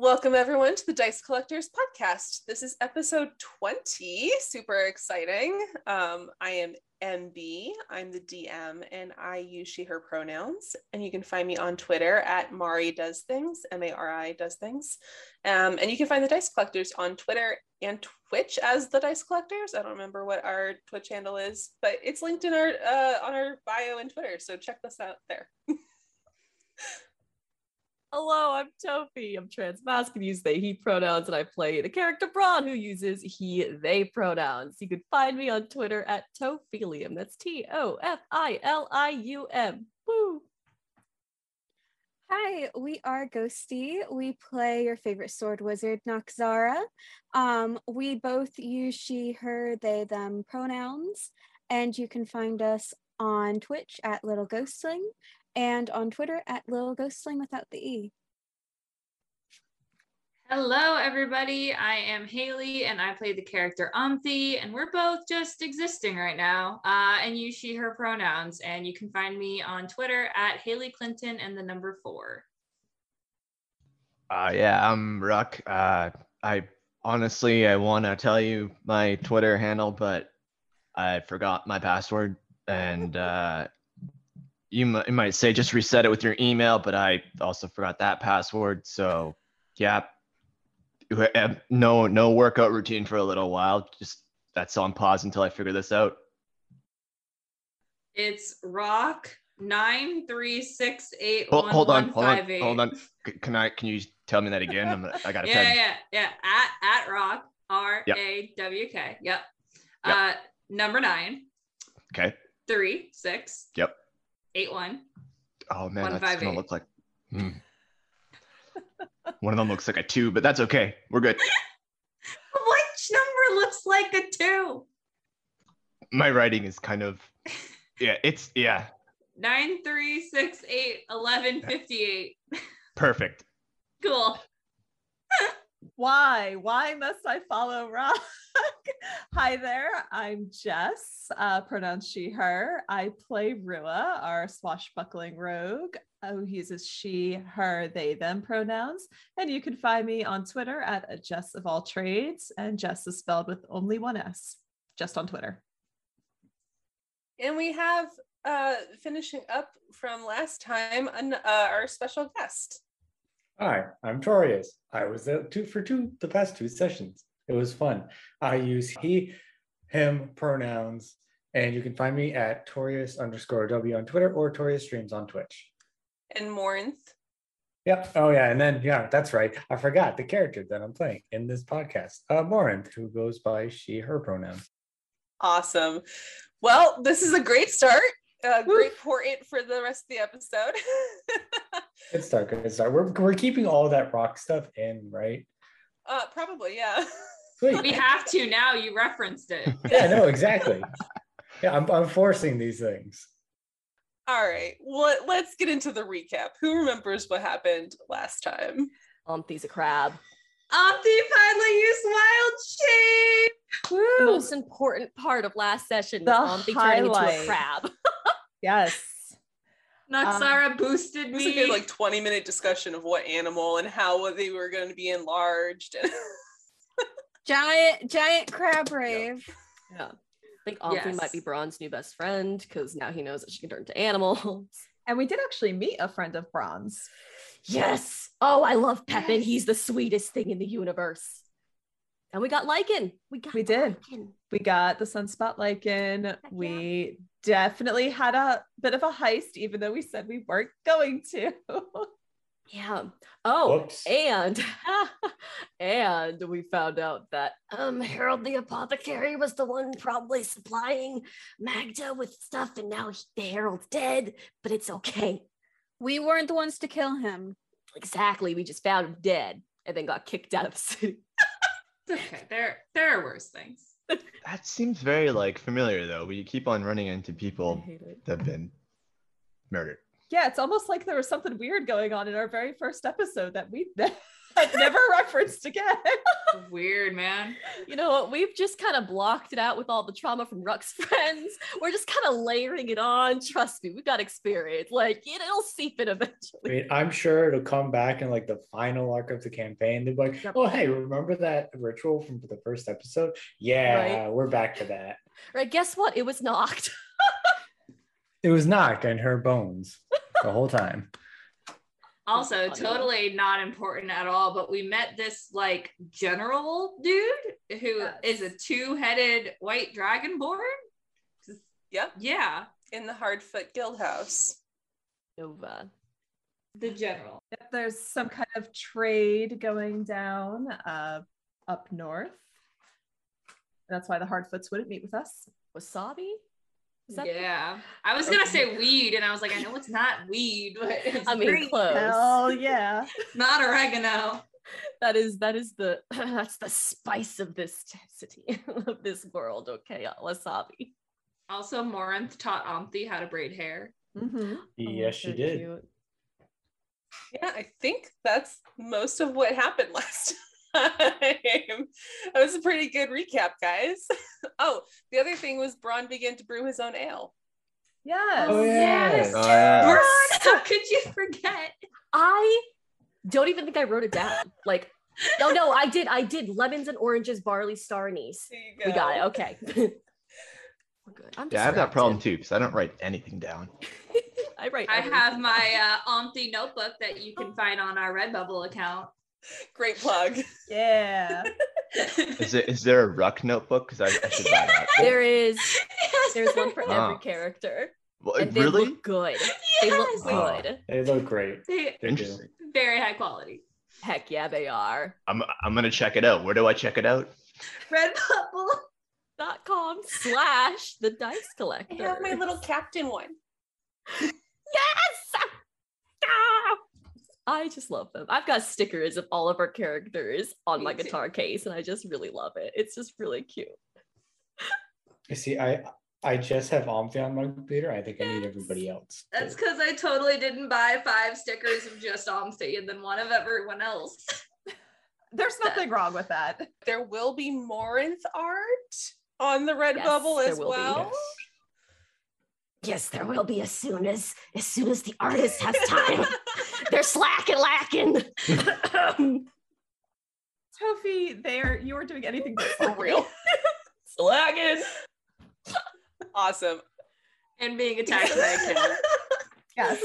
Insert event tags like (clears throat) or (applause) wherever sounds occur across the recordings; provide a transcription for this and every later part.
Welcome, everyone, to the Dice Collectors podcast. This is episode 20. Super exciting. Um, I am MB, I'm the DM, and I use she, her pronouns. And you can find me on Twitter at Mari Does Things, M A R I Does Things. Um, and you can find the Dice Collectors on Twitter and Twitch as the Dice Collectors. I don't remember what our Twitch handle is, but it's linked in our uh, on our bio and Twitter. So check us out there. (laughs) Hello, I'm Tofi. I'm trans masculine, use they, he pronouns, and I play the character Braun who uses he, they pronouns. You can find me on Twitter at Tofilium. That's T O F I L I U M. Woo! Hi, we are Ghosty. We play your favorite sword wizard, Noxara. Um, we both use she, her, they, them pronouns, and you can find us on Twitch at Little Ghostling and on Twitter at Little Ghostling without the E. Hello, everybody. I am Haley, and I play the character Umphy, and we're both just existing right now. Uh, and you, she, her pronouns. And you can find me on Twitter at Haley Clinton and the number four. Uh, yeah, I'm Ruck. Uh, I honestly, I want to tell you my Twitter handle, but I forgot my password, and (laughs) uh, you, m- you might say just reset it with your email, but I also forgot that password. So, yeah, no no workout routine for a little while. Just that's on pause until I figure this out. It's Rock nine three six eight Hold, one hold on, one hold on, eight. hold on. Can I? Can you tell me that again? I'm, I got a (laughs) Yeah, pen. yeah, yeah. At at Rock R A W K. Yep. Yep. Uh, number nine Okay. three six. Yep. Eight one. Oh man, One that's five gonna eight. look like. Hmm. (laughs) One of them looks like a two, but that's okay. We're good. (laughs) Which number looks like a two? My writing is kind of. (laughs) Yeah, it's yeah, Nine three six eight eleven fifty eight. perfect. Cool. Why? Why must I follow Rock? (laughs) Hi there, I'm Jess, uh, pronounced she, her. I play Rua, our swashbuckling rogue, who uses she, her, they, them pronouns. And you can find me on Twitter at Jess of all trades, and Jess is spelled with only one S, just on Twitter. And we have uh, finishing up from last time uh, our special guest. Hi, I'm Taurias. I was there two for two the past two sessions. It was fun. I use he, him pronouns, and you can find me at Taurias underscore W on Twitter or Taurias streams on Twitch. And Morinth. Yep. Oh yeah, and then yeah, that's right. I forgot the character that I'm playing in this podcast. Uh Morinth, who goes by she, her pronouns. Awesome. Well, this is a great start. Uh, great portent for the rest of the episode. (laughs) Good start, good start. We're we're keeping all that rock stuff in, right? uh, probably, yeah. Sweet. We have to now. You referenced it. (laughs) yeah, no, exactly. Yeah, I'm I'm forcing these things. All right. Well, let's get into the recap. Who remembers what happened last time? Umphy's a crab. Opti finally used wild shape. The most important part of last session The was Umphy turning into a highlight. crab. (laughs) Yes. Um, Noxara boosted me. It was a me. good like 20 minute discussion of what animal and how they were going to be enlarged. (laughs) Giant, giant crab rave. Yeah. I think Umphy might be Yes. Braun's new best friend because now he knows that she can turn to animals. (laughs) And we did actually meet a friend of Braun's. Yes. Oh, I love Pepin. He's the sweetest thing in the universe. And we got lichen. We got We did. lichen. We got the Sunspot lichen. We definitely had a bit of a heist, even though we said we weren't going to. (laughs) Yeah. Oh, Whoops. and (laughs) and we found out that um Harold the apothecary was the one probably supplying Magda with stuff, and now he, the Harold's dead. But it's okay. We weren't the ones to kill him. Exactly. We just found him dead and then got kicked out of the city. It's okay. There, there are worse things. That seems very like familiar though. We keep on running into people that have been murdered. yeah, it's almost like there was something weird going on in our very first episode that we It's never (laughs) referenced again. Weird, man. You know what? We've just kind of blocked it out with all the trauma from Ruck's (laughs) friends. We're just kind of layering it on. Trust me, we've got experience. Like it, will seep in I eventually. mean, I'm sure it'll come back in like the final arc of the campaign. They'll be like, Yep. oh, hey, remember that ritual from the first episode? Yeah, we're back to that. Right? Guess what? It was knocked. (laughs) It was knocked in her bones the whole time. Also, totally not important at all, but we met this like general dude who is a two-headed white dragonborn. Yep, Yeah, in the Hardfoot Guild House. Nova. the general. Yep, There's some kind of trade going down uh, up north. That's why the Hardfoots wouldn't meet with us. Wasabi? Is that Yeah, I was gonna say weed, and I was like, I know it's not weed, but (laughs) it's I mean, great. close. Hell yeah. not oregano. that is that is the (clears throat) that's the spice of this city (laughs) of this world. Okay, wasabi. Also, Morinth taught Omnthy how to braid hair. Mhm. yes, she did. cute. Yeah, I think that's most of what happened (laughs) last time. (laughs) That was a pretty good recap, guys. (laughs) Oh, the other thing was Braun began to brew his own ale. Yes. Oh, yes. Oh, yeah. Braun, (laughs) how could you forget? I don't even think I wrote it down. Like, no, no, I did. I did lemons and oranges, barley, star anise. There you We got it. Okay. We're good. I'm Yeah, I have that problem too because I don't write anything down. I write. I have my uh, Omnthy notebook that you can find on our Redbubble account. (laughs) Great plug. Yeah. (laughs) Is it is there a Ruck notebook? Because I, I should buy that. (laughs) There is. Yes, There's one for there Ah. every character, Well, and they really? look good. is. They look Yes. Oh. good. They look great. They- They do. Interesting. very high quality. Heck yeah, they are. I'm I'm gonna check it out. Where do I check it out? Redbubble. Dot com slash the dice collector. I have my little captain one. Yes! Ah! I just love them. I've got stickers of all of our characters on Me my too. guitar case, and I just really love it. It's just really cute. You see, I I just have Omnthy on my computer. I think I need everybody else. That's because I totally didn't buy five stickers of just Omnthy and then one of everyone else. (laughs) There's nothing wrong with that. There will be Morinth art on the Redbubble there as will be. well. Yes, there will be as soon as as soon as the artist has time. (laughs) They're slacking lacking. (laughs) Tofi, there you were doing anything but For real. (laughs) slacking. Awesome. and being attacked by a cat. Yes.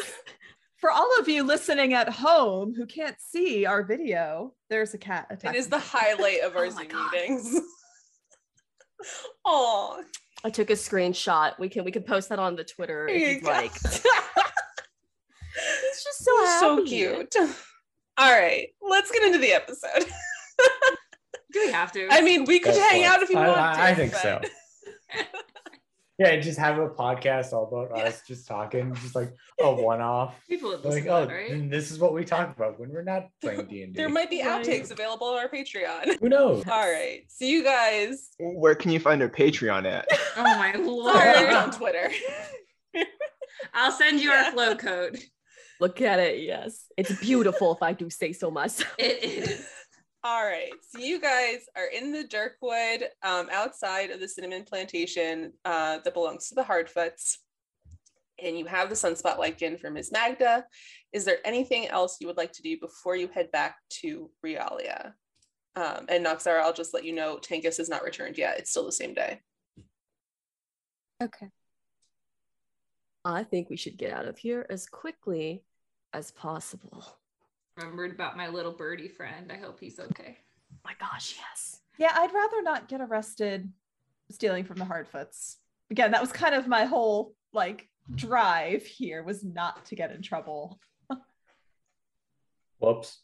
For all of you listening at home who can't see our video, there's a cat It attacking. is the highlight of our Oh Zoom meetings. Oh, I took a screenshot. We can we can post that on the Twitter There if you you'd like. (laughs) He's just so so cute. All right, let's get into the episode. (laughs) Do we have to? I mean, we could That's hang fine. out if you I- want I- to. I think but- so. (laughs) Yeah, and just have a podcast all about us just talking, just like (laughs) a one-off. People would listen Like, oh, that, right? this is what we talk about when we're not (laughs) playing D and D. There might be Right. outtakes available on our Patreon. Who knows? (laughs) All right, see you guys Where can you find our Patreon at? Oh my are lord. on Twitter. I'll send you Yeah. our flow code. Look at it. Yes, it's beautiful if I do say so myself. It is. All right, so you guys are in the Dirkwood um, outside of the cinnamon plantation uh, that belongs to the Hardfoots. And you have the sunspot lichen for Ms. Magda. Is there anything else you would like to do before you head back to Realia? Um, and Noxara, I'll just let you know Tankus has not returned yet. It's still the same day. Okay. I think we should get out of here as quickly as possible. Remembered about my little birdie friend. I hope he's okay. my gosh, yes. Yeah, I'd rather not get arrested stealing from the Hardfoots. Again, that was kind of my whole like drive here was not to get in trouble. (laughs) Whoops.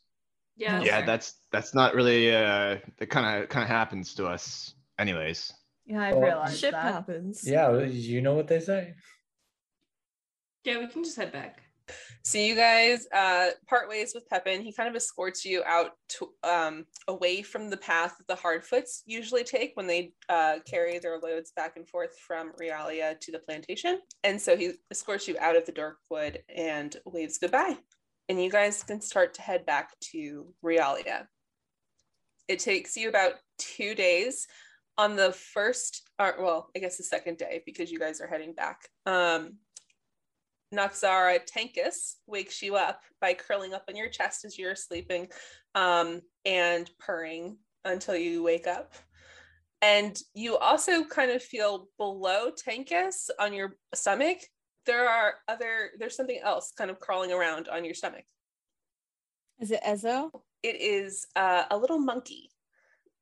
Yeah. yeah, sure. that's that's not really uh that kind of kind of happens to us anyways. Yeah, I Well, realized Shit that. happens. Yeah, you know what they say. yeah, we can just head back. So you guys uh, part ways with Pepin. He kind of escorts you out to um, away from the path that the Hardfoots usually take when they uh, carry their loads back and forth from Realia to the plantation. And so he escorts you out of the Darkwood and waves goodbye. and you guys can start to head back to Realia. It takes you about two days. On the first, or well, I guess the second day because you guys are heading back. Um, Noxara Tankus wakes you up by curling up on your chest as you're sleeping um, and purring until you wake up. And you also kind of feel below Tankus on your stomach. There are other, there's something else kind of crawling around on your stomach. Is it Ezo? It is uh, a little monkey,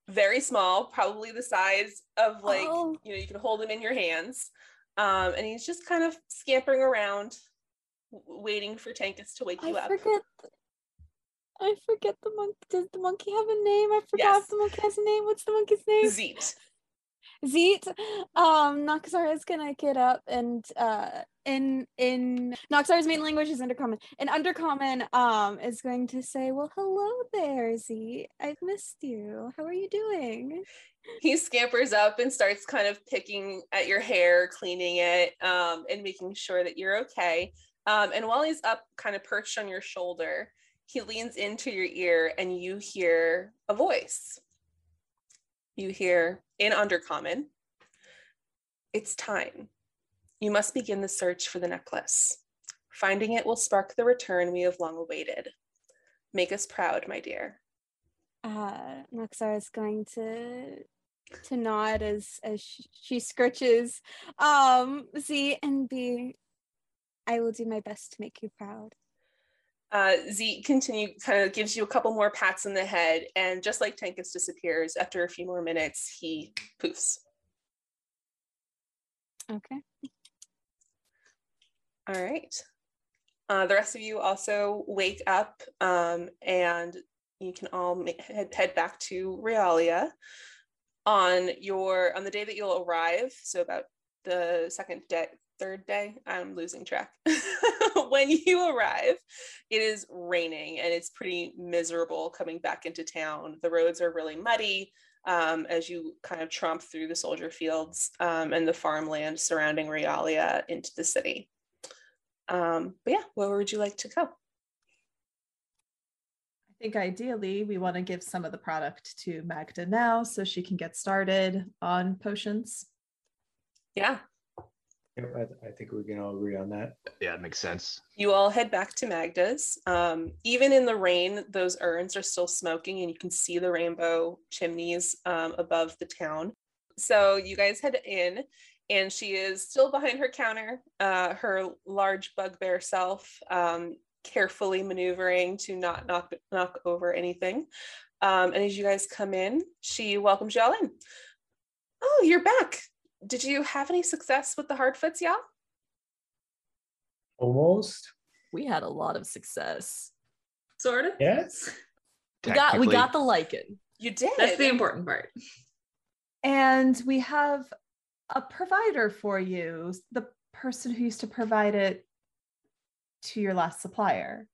very small, probably the size of like, Oh. you know, you can hold him in your hands. Um, and he's just kind of scampering around, waiting for Tankus to wake I you up. forget. th- I forget the monkey. Does the monkey have a name? I forgot Yes. the monkey has a name. What's the monkey's name? Zeet. Zeet. Um, Noxara is gonna get up and uh in in Noxara's main language is Undercommon. And Undercommon um is going to say, Well, hello there, Zeet. I've missed you. How are you doing? he scampers up and starts kind of picking at your hair, cleaning it, um, and making sure that you're okay. Um, and while he's up, kind of perched on your shoulder, he leans into your ear and you hear a voice. You hear in Undercommon, it's time. You must begin the search for the necklace. Finding it will spark the return we have long awaited. Make us proud, my dear. uh Noxara is going to to nod as as she, scritches um Z and B I will do my best to make you proud. Uh, Zeke continue kind of gives you a couple more pats in the head, and just like Tankus disappears, after a few more minutes, he poofs. Okay. All right. Uh, the rest of you also wake up, um, and you can all ma- head, head back to Realia on your on the day that you'll arrive. So about the second day, third day. I'm losing track. (laughs) when you arrive, it is raining and it's pretty miserable coming back into town. The roads are really muddy um, as you kind of tromp through the soldier fields um, and the farmland surrounding Realia into the city. Um, but yeah, where would you like to go? I think ideally we want to give some of the product to Magda now so she can get started on potions. Yeah, Yeah, I, I think we can all agree on that. Yeah, it makes sense. you all head back to Magda's. Um, even in the rain, those urns are still smoking, and you can see the rainbow chimneys um, above the town. So you guys head in, and she is still behind her counter, uh, her large bugbear self, um, carefully maneuvering to not knock knock over anything. Um, and as you guys come in, she welcomes y'all in. Oh, you're back. Did you have any success with the hardfoots, y'all? Almost. We had a lot of success. Sort of. Yes. We got we got the lichen. You did. That's the important part. And we have a provider for you, the person who used to provide it to your last supplier.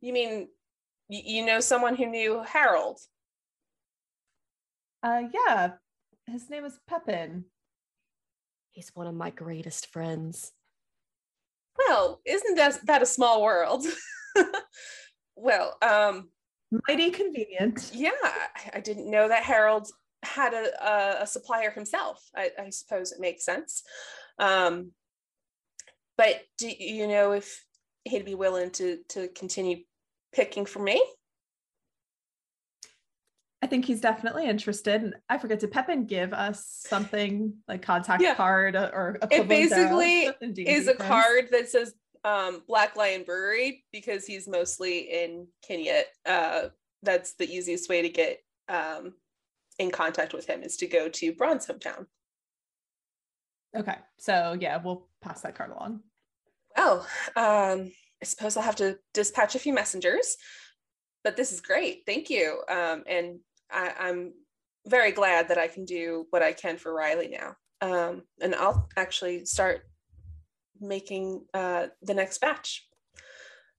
You mean you know someone who knew Harold? Uh yeah, his name is Pepin. He's one of my greatest friends. Well, isn't that that a small world? (laughs) well, um, Mighty convenient. yeah, I- I didn't know that Harold had a, a, a supplier himself. I, I suppose it makes sense. Um, but do you know if he'd be willing to to continue picking for me? I think he's definitely interested. And I forget, did Pepin give us something like contact Yeah. card or It basically thereof in D&D is a terms? card that says um, Black Lion Brewery because he's mostly in Kinyet. Uh, that's the easiest way to get um, in contact with him is to go to Braun's hometown. Okay, so yeah, we'll pass that card along. Well, um, I suppose I'll have to dispatch a few messengers, but this is great. Thank you. Um, and I, I'm very glad that I can do what I can for Riley now. Um, and I'll actually start making uh, the next batch.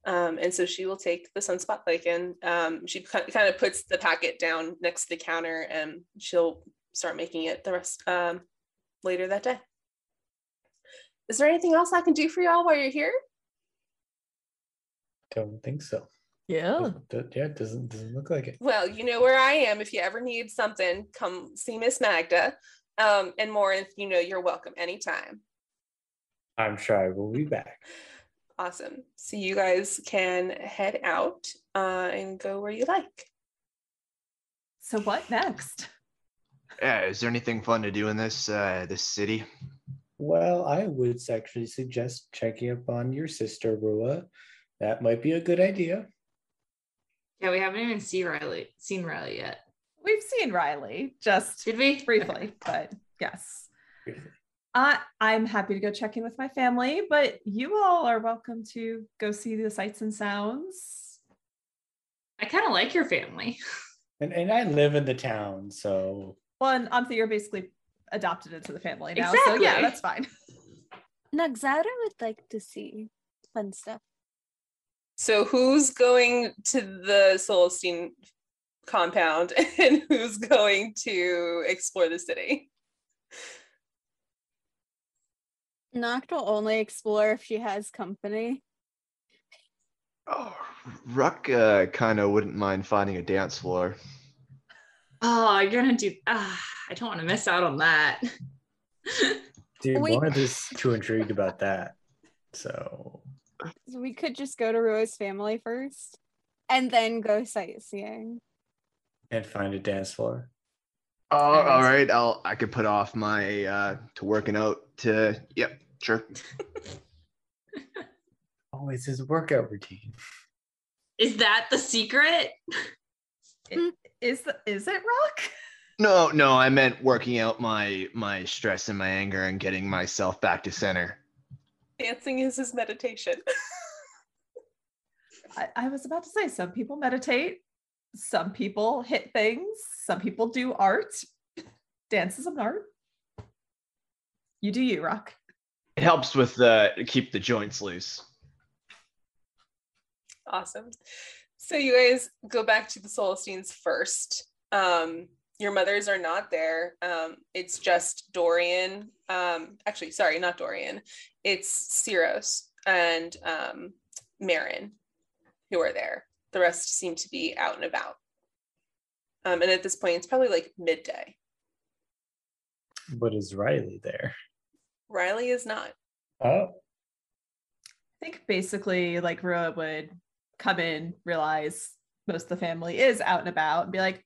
Um, and so she will take the sunspot lichen. Um, she kind of puts the packet down next to the counter and she'll start making it the rest um, later that day. Is there anything else I can do for y'all while you're here? don't think so. Yeah. Doesn't- Yeah, it doesn't doesn't look like it. Well, you know where I am. If you ever need something, come see Miss Magda. Um, and more if you know you're welcome anytime. I'm sure I will be back. (laughs) Awesome. So you guys can head out uh, and go where you like. So what next? Yeah, is there anything fun to do in this uh, this city? Well, I would actually suggest checking up on your sister, Rua. That might be a good idea. Yeah, we haven't even seen Riley seen Riley yet. We've seen Riley just Did we? briefly, but yes. Briefly. I I'm happy to go check in with my family, but you all are welcome to go see the sights and sounds. I kind of like your family. (laughs) And and I live in the town, so Well, and Anthe, you're basically adopted into the family now, so yeah, that's fine. Noxara would like to see fun stuff. So who's going to the Solstein compound (laughs) and who's going to explore the city? Noct will only explore if she has company. Oh, Ruck uh, kind of wouldn't mind finding a dance floor. Oh, you're gonna do. Ah, I don't want to miss out on that. dude, We- one is too intrigued about that. So So we could just go to Rua's family first and then go sightseeing. and find a dance floor. Oh, all right. I'll I could put off my uh to working out to yep, sure. Oh, it's his workout routine. Is that the secret? Is the is it rock? No, no, I meant working out my my stress and my anger and getting myself back to center. Dancing is his meditation. (laughs) I, I was about to say some people meditate, some people hit things, some people do art. (laughs) Dance is an art. You do you, Rock. It helps with uh keep the joints loose. awesome. So you guys go back to the Solsteins first. Um, your mothers are not there. Um, it's just Dorian. Um, actually, sorry, not Dorian. It's Ciros and um, Marin who are there. The rest seem to be out and about. Um, and at this point, it's probably like midday. But is Riley there? Riley is not. Oh, I think basically like Rua would come in, realize most of the family is out and about, and be like,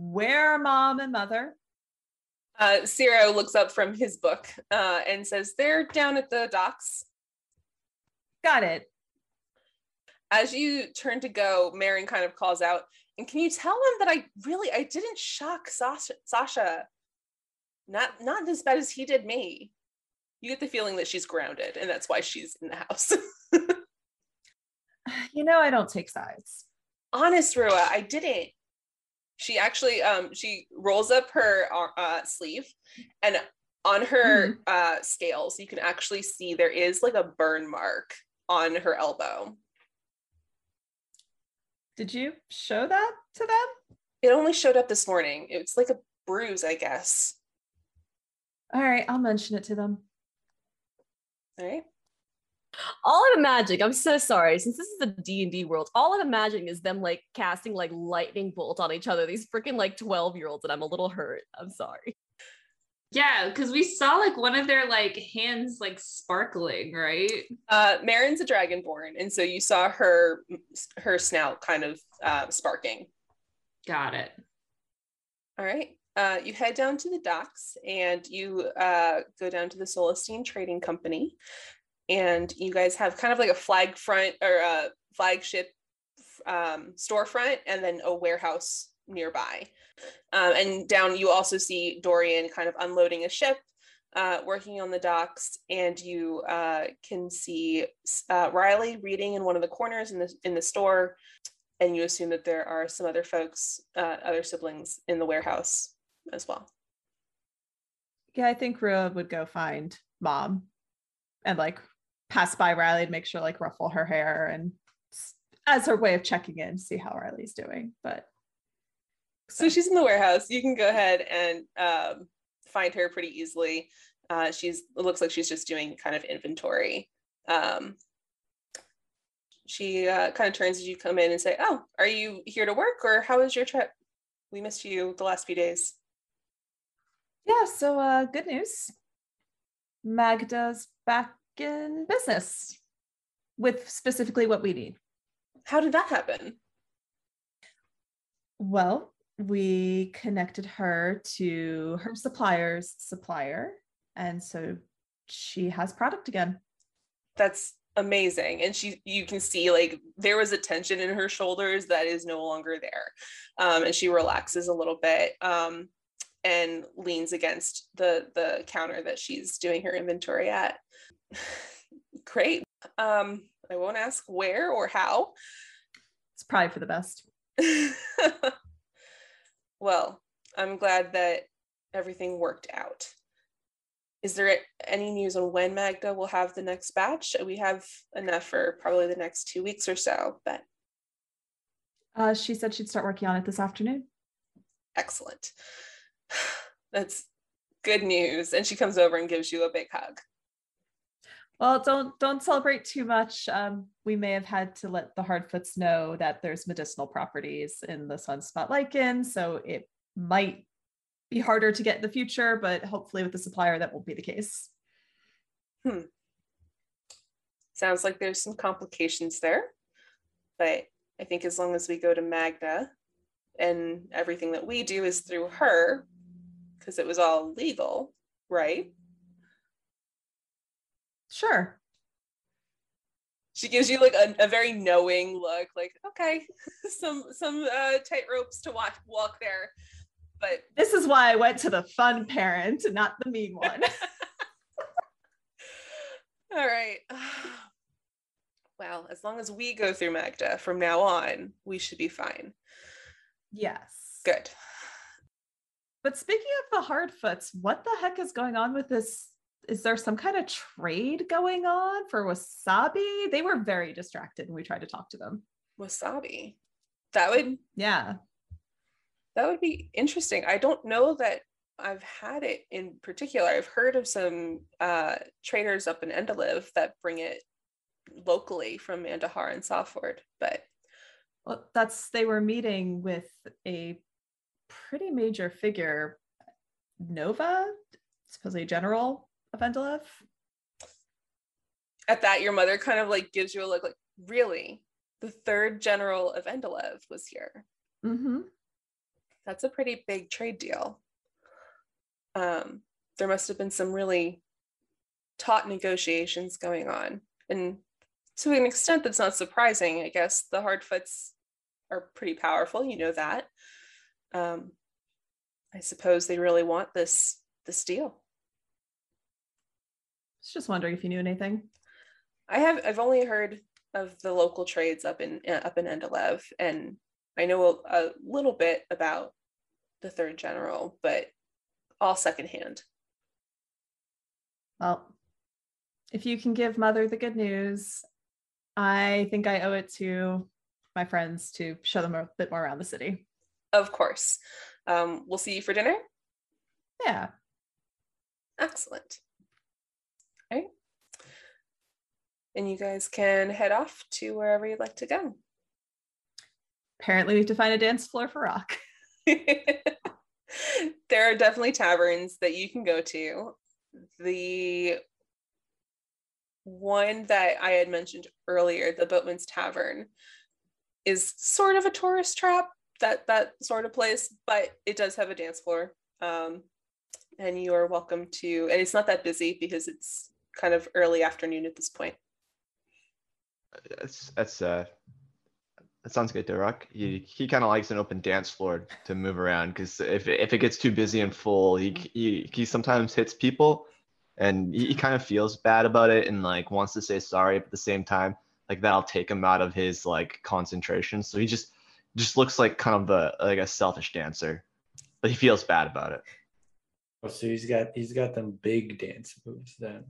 Where are mom and mother? Uh, Ciro looks up from his book uh, and says, They're down at the docks. Got it. as you turn to go, Marin kind of calls out, and can you tell him that I really I didn't shock Sasha, Sasha. Not not as bad as he did me. You get the feeling that she's grounded, and that's why she's in the house. (laughs) You know, I don't take sides. Honest, Rua, I didn't. She actually um she rolls up her uh, sleeve, and on her uh scales, you can actually see there is like a burn mark on her elbow. Did you show that to them? It only showed up this morning. It's like a bruise, I guess. All right, I'll mention it to them. All right. All I'm imagining, I'm so sorry, since this is the D&D world, all I'm imagining is them like casting like lightning bolt on each other, these freaking like 12 year olds, and I'm a little hurt. I'm sorry. Yeah, because we saw like one of their like hands like sparkling, right? Uh, Marin's a dragonborn, and so you saw her her snout kind of uh, sparking. Got it. All right. Uh, you head down to the docks and you uh, go down to the Solstein Trading Company, and you guys have kind of like a flag front or a flagship um, storefront, and then a warehouse nearby. Um, and down, you also see Dorian kind of unloading a ship, uh, working on the docks, and you uh, can see uh, Riley reading in one of the corners in the in the store, and you assume that there are some other folks, uh, other siblings in the warehouse as well. Yeah, I think Rua would go find mom and like pass by Riley and make sure like ruffle her hair and as her way of checking in, see how Riley's doing. But So she's in the warehouse. You can go ahead and um, find her pretty easily. Uh, she's it looks like she's just doing kind of inventory. Um, she uh, kind of turns as you come in and say, "Oh, are you here to work, or how was your trip? We missed you the last few days." Yeah, so uh, good news. Magda's back in business with specifically what we need. How did that happen? Well, we connected her to her supplier's supplier. And so she has product again. That's amazing. And she, you can see like there was a tension in her shoulders that is no longer there. Um, and she relaxes a little bit um, and leans against the the counter that she's doing her inventory at. Great. Um, I won't ask where or how. It's probably for the best. (laughs) well, I'm glad that everything worked out. Is there any news on when Magda will have the next batch? We have enough for probably the next two weeks or so, but. Uh, she said she'd start working on it this afternoon. Excellent. (sighs) That's good news. And she comes over and gives you a big hug. Well, don't don't celebrate too much. Um, we may have had to let the Hardfoots know that there's medicinal properties in the sunspot lichen, so it might be harder to get in the future, but hopefully with the supplier that won't be the case. Hmm. Sounds like there's some complications there, but I think as long as we go to Magda and everything that we do is through her, because it was all legal, right? Sure. She gives you like a, a very knowing look, like, okay, (laughs) some some uh, tight ropes to walk walk there. But this is why I went to the fun parent, not the mean one. (laughs) All right. (sighs) Well, as long as we go through Magda from now on, we should be fine. Yes. Good. But speaking of the Hardfoots, what the heck is going on with this is there some kind of trade going on for wasabi? They were very distracted when we tried to talk to them. Wasabi. That would yeah. That would be interesting. I don't know that I've had it in particular. I've heard of some uh, traders up in Endelev that bring it locally from Mandahar and Sawford, but well, that's they were meeting with a pretty major figure, Nova, supposedly a general of Endelev. At that, your mother kind of like gives you a look like, really? The third general of Endelev was here. Mm-hmm. That's a pretty big trade deal. Um, there must have been some really taut negotiations going on. And to an extent that's not surprising, I guess the Hardfoots are pretty powerful, you know that. Um, I suppose they really want this this deal was just wondering if you knew anything. I have. I've only heard of the local trades up in uh, up in Endelev, and I know a, a little bit about the third general, but all secondhand. Well, if you can give mother the good news, I think I owe it to my friends to show them a bit more around the city. Of course. Um, we'll see you for dinner. Yeah. Excellent. Right. And you guys can head off to wherever you'd like to go. Apparently, we have to find a dance floor for rock. (laughs) there are definitely taverns that you can go to. The one that I had mentioned earlier, the Boatman's Tavern, is sort of a tourist trap, that that sort of place, but it does have a dance floor. Um, and you are welcome to, and it's not that busy because it's kind of early afternoon at this point. That's that's uh that sounds good, Rock. He he kind of likes an open dance floor to move around because if if it gets too busy and full, he he, he sometimes hits people, and he, he kind of feels bad about it and like wants to say sorry, but at the same time, like that'll take him out of his like concentration. So he just just looks like kind of the like a selfish dancer, but he feels bad about it. Oh, so he's got he's got them big dance moves then.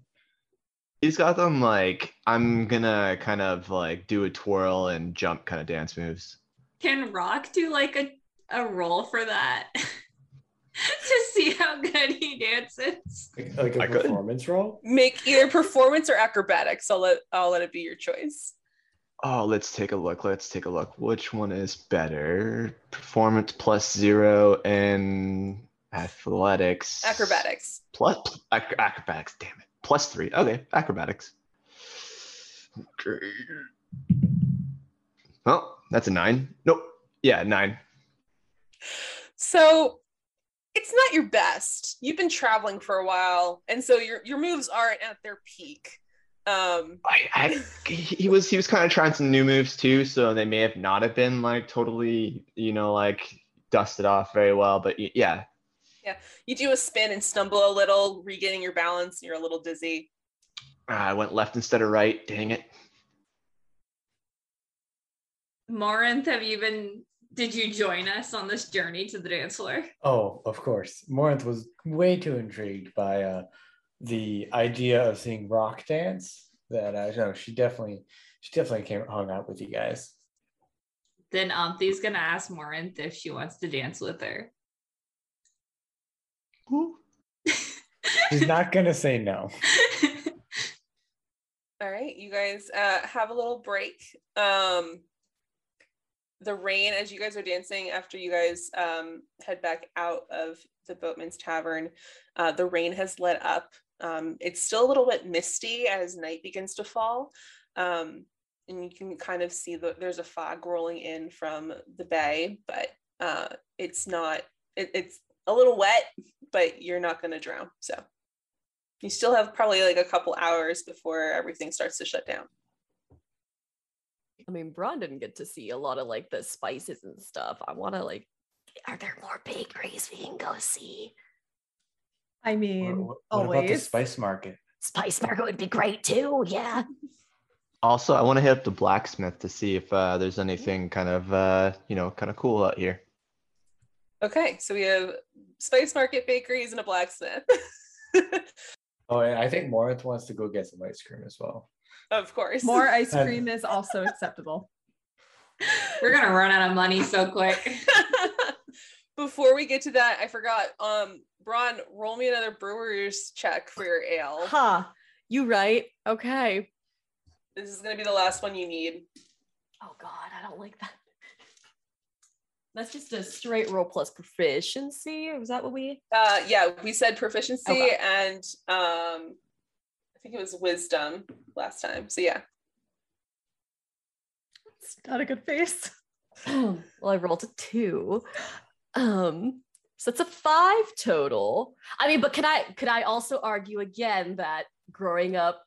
He's got them like I'm gonna kind of like do a twirl and jump kind of dance moves. Can Rock do like a, a roll for that? (laughs) to see how good he dances. Like, like a I could. performance roll? Make either performance or acrobatics. I'll let I'll let it be your choice. Oh, let's take a look. Let's take a look. Which one is better? Performance plus zero and athletics. Acrobatics. Plus ac- acrobatics. Damn it. Plus three. Okay, acrobatics. Okay. Oh, that's a nine. Nope. Yeah, nine. So it's not your best. You've been traveling for a while, and so your your moves aren't at their peak. Um, I, I he was he was kind of trying some new moves too, so they may have not have been like totally, you know, like dusted off very well. But y- yeah, you do a spin and stumble a little, regaining your balance. And you're a little dizzy. I went left instead of right. Dang it. Morinth, have you been? Did you join us on this journey to the dance floor? Oh, of course. Morinth was way too intrigued by uh, the idea of seeing rock dance that I know she definitely she definitely came hung out with you guys. Then Aunthie's gonna ask Morinth if she wants to dance with her. She's not gonna say no. (laughs) All right, you guys uh, have a little break. Um, the rain, as you guys are dancing after you guys um, head back out of the Boatman's Tavern, uh, the rain has let up. Um, it's still a little bit misty as night begins to fall. Um, and you can kind of see that there's a fog rolling in from the bay, but uh, it's not, it, it's a little wet, but you're not going to drown. So you still have probably like a couple hours before everything starts to shut down. I mean, Braun didn't get to see a lot of like the spices and stuff. I want to like, are there more bakeries we can go see? I What, mean, what- what about the always. spice market? Spice Market would be great too. Yeah. Also, I want to hit up the blacksmith to see if uh, there's anything kind of, uh, you know, kind of cool out here. Okay, so we have spice market bakeries and a blacksmith. (laughs) Oh, and I think Morinth wants to go get some ice cream as well. of course. More (laughs) ice cream is also acceptable. (laughs) We're gonna run out of money so quick. Before we get to that, I forgot. Um, Braun, roll me another brewer's check for your ale. Ha. You right. Okay. This is gonna be the last one you need. Oh God, I don't like that. That's just a straight roll plus proficiency. Was that what we? Uh, yeah, we said proficiency Okay. and um, I think it was wisdom last time. So yeah, It's not a good face. (clears throat) well, I rolled a two. Um, so it's a five total. I mean, but can I could I also argue again that growing up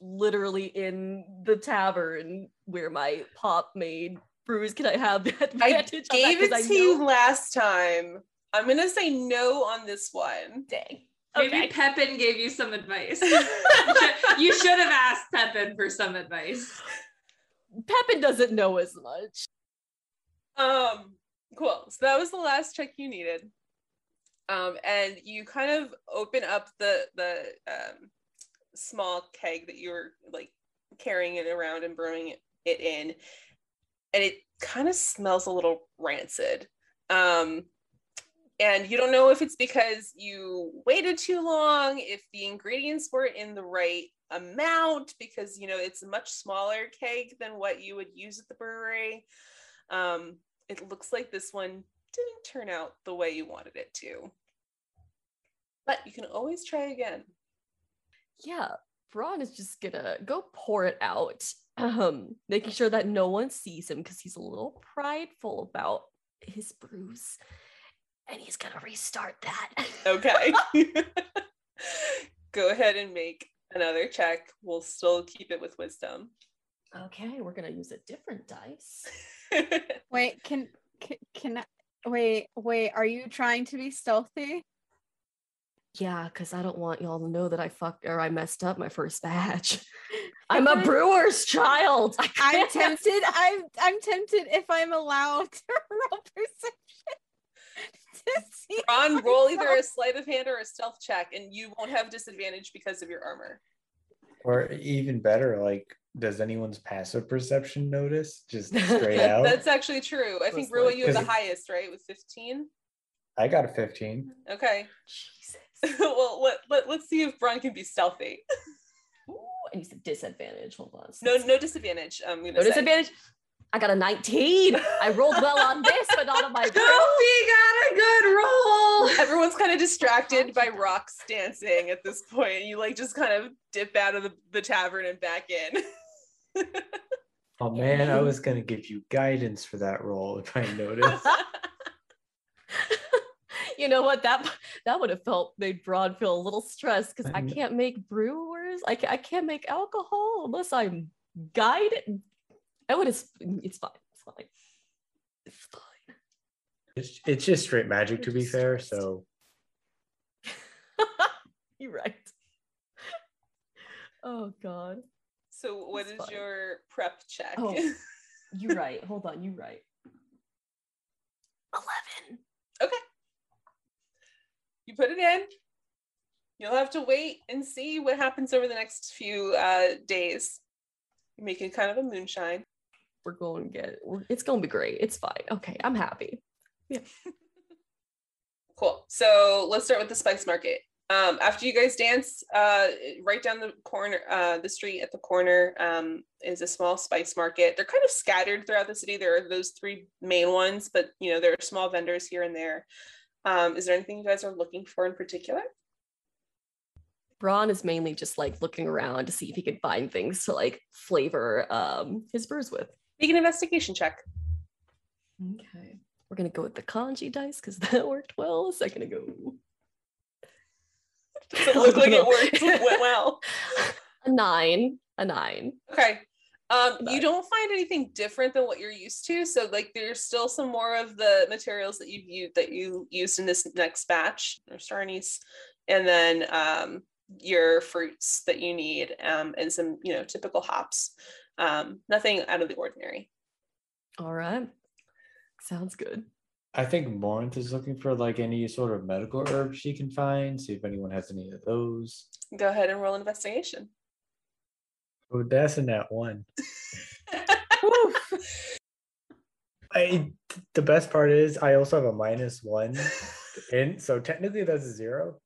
literally in the tavern where my pop made brews, can I have (laughs) the I advantage? on that? gave it 'Cause I to you last time. I'm gonna say no on this one. Dang. Maybe Okay. Pepin gave you some advice. (laughs) (laughs) you should have asked Pepin for some advice. Pepin doesn't know as much. Um, cool. So that was the last check you needed. Um, and you kind of open up the the um, small keg that you're like carrying it around and brewing it, it in, and it kind of smells a little rancid. Um, and you don't know if it's because you waited too long, if the ingredients were in the right amount, because you know it's a much smaller keg than what you would use at the brewery. Um, it looks like this one didn't turn out the way you wanted it to. But you can always try again. Yeah, Braun is just gonna go pour it out, um, making sure that no one sees him because he's a little prideful about his brews. And he's gonna restart that. Okay. (laughs) (laughs) Go ahead and make another check. We'll still keep it with wisdom. okay, we're gonna use a different dice. (laughs) Wait, can can, can I, wait wait? Are you trying to be stealthy? Yeah, because I don't want y'all to know that I fucked or I messed up my first batch. (laughs) I'm a brewer's child. I I'm (laughs) tempted. I'm I'm tempted if I'm allowed (laughs) to roll perception to see. Ron, roll either a sleight of hand or a stealth check, and you won't have disadvantage because of your armor. Or even better, like, does anyone's passive perception notice? Just straight That- out. that's actually true. I think Most Rua, you have the highest, right? With 15. I got a 15. Okay. Jesus. (laughs) well, let, let, let's see if Braun can be stealthy. Ooh, I need some disadvantage. Hold on. No, no disadvantage. I'm no say. disadvantage. I got a 19. I rolled well on this, but not on my Sophie (laughs) roll. got a good roll. Everyone's kind of distracted by (laughs) rocks dancing at this point. You like just kind of dip out of the, the tavern and back in. Oh man, I was gonna give you guidance for that roll if I noticed. (laughs) you know what? That that would have felt made Braun feel a little stressed because I I can't make brewers. I can't, I can't make alcohol unless I'm guided. I would have. It's fine. It's fine. It's fine. It's, it's just straight magic to be fair. stressed. So (laughs) You're right. Oh God. so, what It's is fine. your prep check? Oh. (laughs) You're right. Hold on. You're right. Eleven. You put it in. You'll have to wait and see what happens over the next few uh, days. You're making kind of a moonshine. We're going to get. It's going to be great. It's fine. Okay. I'm happy. Yeah. (laughs) cool. So let's start with the spice market. Um, after you guys dance, uh, right down the corner, uh, the street at the corner um, is a small spice market. They're kind of scattered throughout the city. There are those three main ones, but you know there are small vendors here and there. Um, is there anything you guys are looking for in particular? Braun is mainly just like looking around to see if he could find things to like flavor um his brews with. Make an investigation check. Okay. We're gonna go with the kanji dice because (laughs) that worked well a second ago. Does it look like it (laughs) worked (laughs) went well? A nine. A nine. Okay. Um, you don't find anything different than what you're used to. So like there's still some more of the materials that you've used that you used in this next batch, or star anise, and then um your fruits that you need, um, and some, you know, typical hops. Um, nothing out of the ordinary. All right. Sounds good. I think Morinth is looking for like any sort of medical herbs she can find. See if anyone has any of those. Go ahead and roll an investigation. Oh, that's in that one. (laughs) I the best part is I also have a minus one in, so technically that's a zero.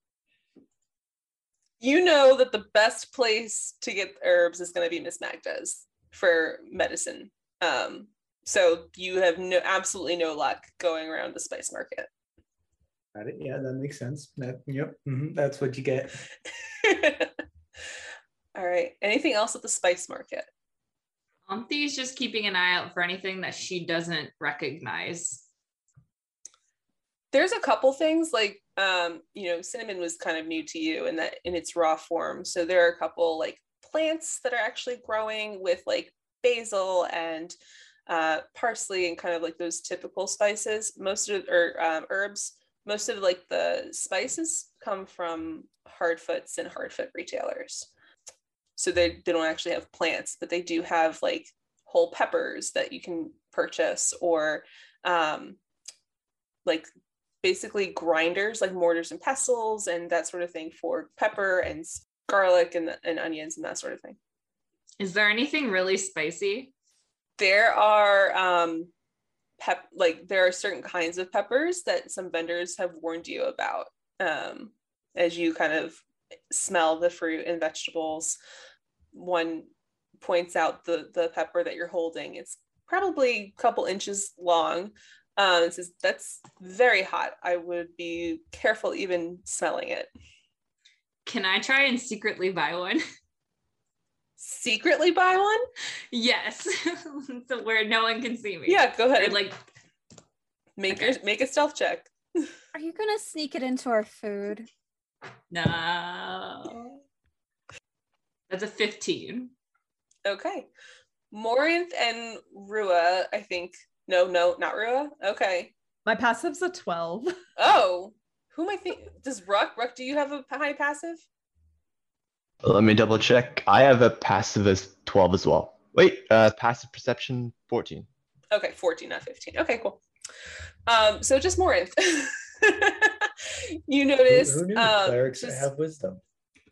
you know that the best place to get herbs is going to be Miss Magda's for medicine. Um, so you have no absolutely no luck going around the spice market. Got it. Yeah, that makes sense. That, yep, mhm, that's what you get. (laughs) All right. Anything else at the spice market? Auntie's just keeping an eye out for anything that she doesn't recognize. There's a couple things like um, you know, cinnamon was kind of new to you in that in its raw form. So there are a couple like plants that are actually growing with like basil and uh, parsley and kind of like those typical spices. Most of or um, herbs. Most of like the spices come from Hardfoots and Hardfoot retailers. So they, they don't actually have plants, but they do have like whole peppers that you can purchase or um, like basically grinders like mortars and pestles and that sort of thing for pepper and garlic and, and onions and that sort of thing. Is there anything really spicy? There are um, pep like there are certain kinds of peppers that some vendors have warned you about um, as you kind of smell the fruit and vegetables. One points out the the pepper that you're holding. It's probably a couple inches long. Um, it says that's very hot. I would be careful even smelling it. Can I try and secretly buy one? (laughs) Secretly buy one? yes. (laughs) so where no one can see me. Yeah, go ahead. Or and like make okay. your make a stealth check. (laughs) Are you gonna sneak it into our food? no. That's a 15. Okay. Morinth and Rua, I think. No, no, not Rua. Okay. My passive's a 12. (laughs) Oh, who am I think? Does Ruck? Ruck, do you have a high passive? Let me double check. I have a passive as 12 as well. Wait, uh, passive perception 14. Okay, 14, not 15. Okay, cool. Um, so just Morinth. (laughs) you Who, notice who knew um, clerics just have wisdom?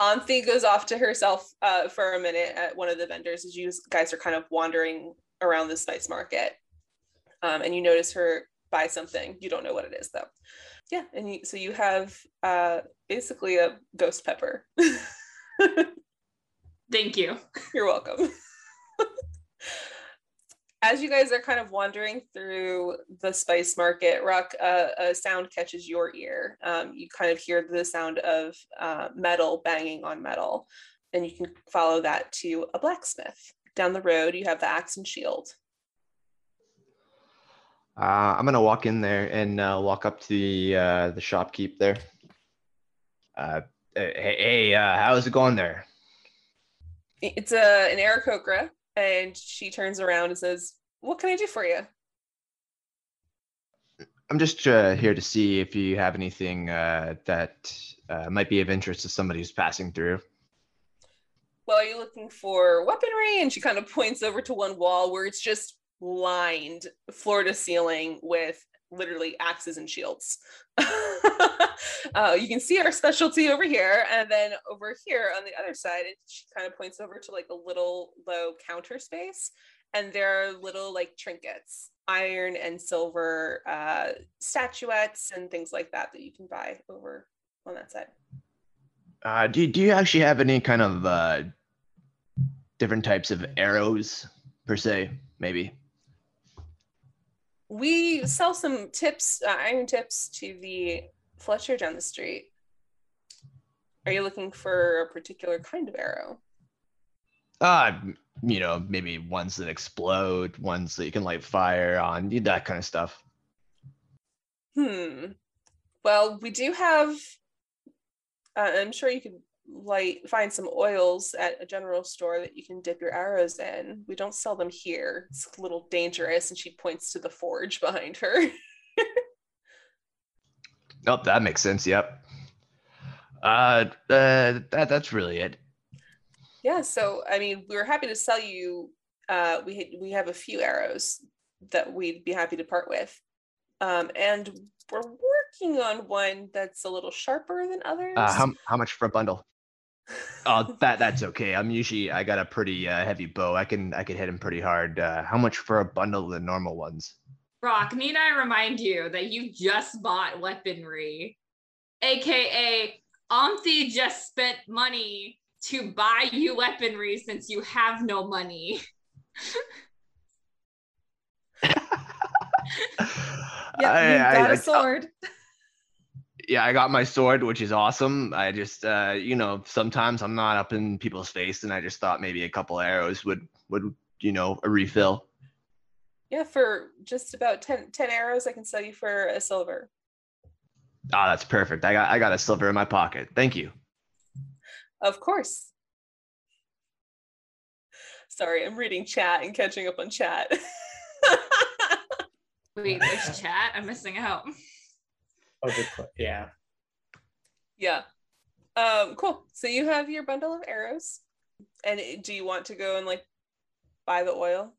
Omnthy goes off to herself uh, for a minute at one of the vendors as you guys are kind of wandering around the spice market. Um, and you notice her buy something. You don't know what it is though. Yeah, and you, so you have uh, basically a ghost pepper. (laughs) Thank you. You're welcome. (laughs) As you guys are kind of wandering through the spice market, Rock, uh, a sound catches your ear. Um, you kind of hear the sound of uh, metal banging on metal, and you can follow that to a blacksmith. Down the road, you have the axe and shield. Uh, I'm gonna walk in there and uh, walk up to the uh, the shopkeep there. Uh, hey, hey uh, how's it going there? It's a an Aarakocra, and she turns around and says, "What can I do for you?" I'm just uh, here to see if you have anything uh, that uh, might be of interest to somebody who's passing through. Well, are you looking for weaponry? And she kind of points over to one wall where it's just lined floor to ceiling with literally axes and shields. (laughs) uh, you can see our specialty over here, and then over here on the other side, it, kind of points over to like a little low counter space, and there are little like trinkets, iron and silver uh, statuettes and things like that that you can buy over on that side. Uh, do, do you actually have any kind of uh, different types of arrows per se, maybe? We sell some tips, uh, iron tips to the Fletcher down the street. Are you looking for a particular kind of arrow? Uh, you know, maybe ones that explode, ones that you can light fire on, that kind of stuff. Hmm. Well, we do have. Uh, I'm sure you could light find some oils at a general store that you can dip your arrows in. We don't sell them here. It's a little dangerous. And she points to the forge behind her. (laughs) oh, that makes sense. Yep. Uh, uh, that that's really it. Yeah. So I mean, we were happy to sell you. Uh, we we have a few arrows that we'd be happy to part with, um, and we're working on one that's a little sharper than others. Uh, how how much for a bundle? Oh, that that's okay. I'm usually I got a pretty uh, heavy bow. I can I can hit him pretty hard. Uh, how much for a bundle of the normal ones? Brock, need I remind you that you just bought weaponry, aka Omnthy just spent money to buy you weaponry since you have no money. (laughs) yeah, you got I, a sword. I, yeah, I got my sword, which is awesome. I just, uh, you know, sometimes I'm not up in people's face, and I just thought maybe a couple arrows would, would, you know, a refill. Yeah, for just about 10, 10 arrows, I can sell you for a silver. Oh, that's perfect. I got, I got a silver in my pocket. Thank you. Of course. Sorry, I'm reading chat and catching up on chat. (laughs) Wait, there's chat? I'm missing out. Yeah. Yeah. Um, cool. So you have your bundle of arrows. And do you want to go and like buy the oil?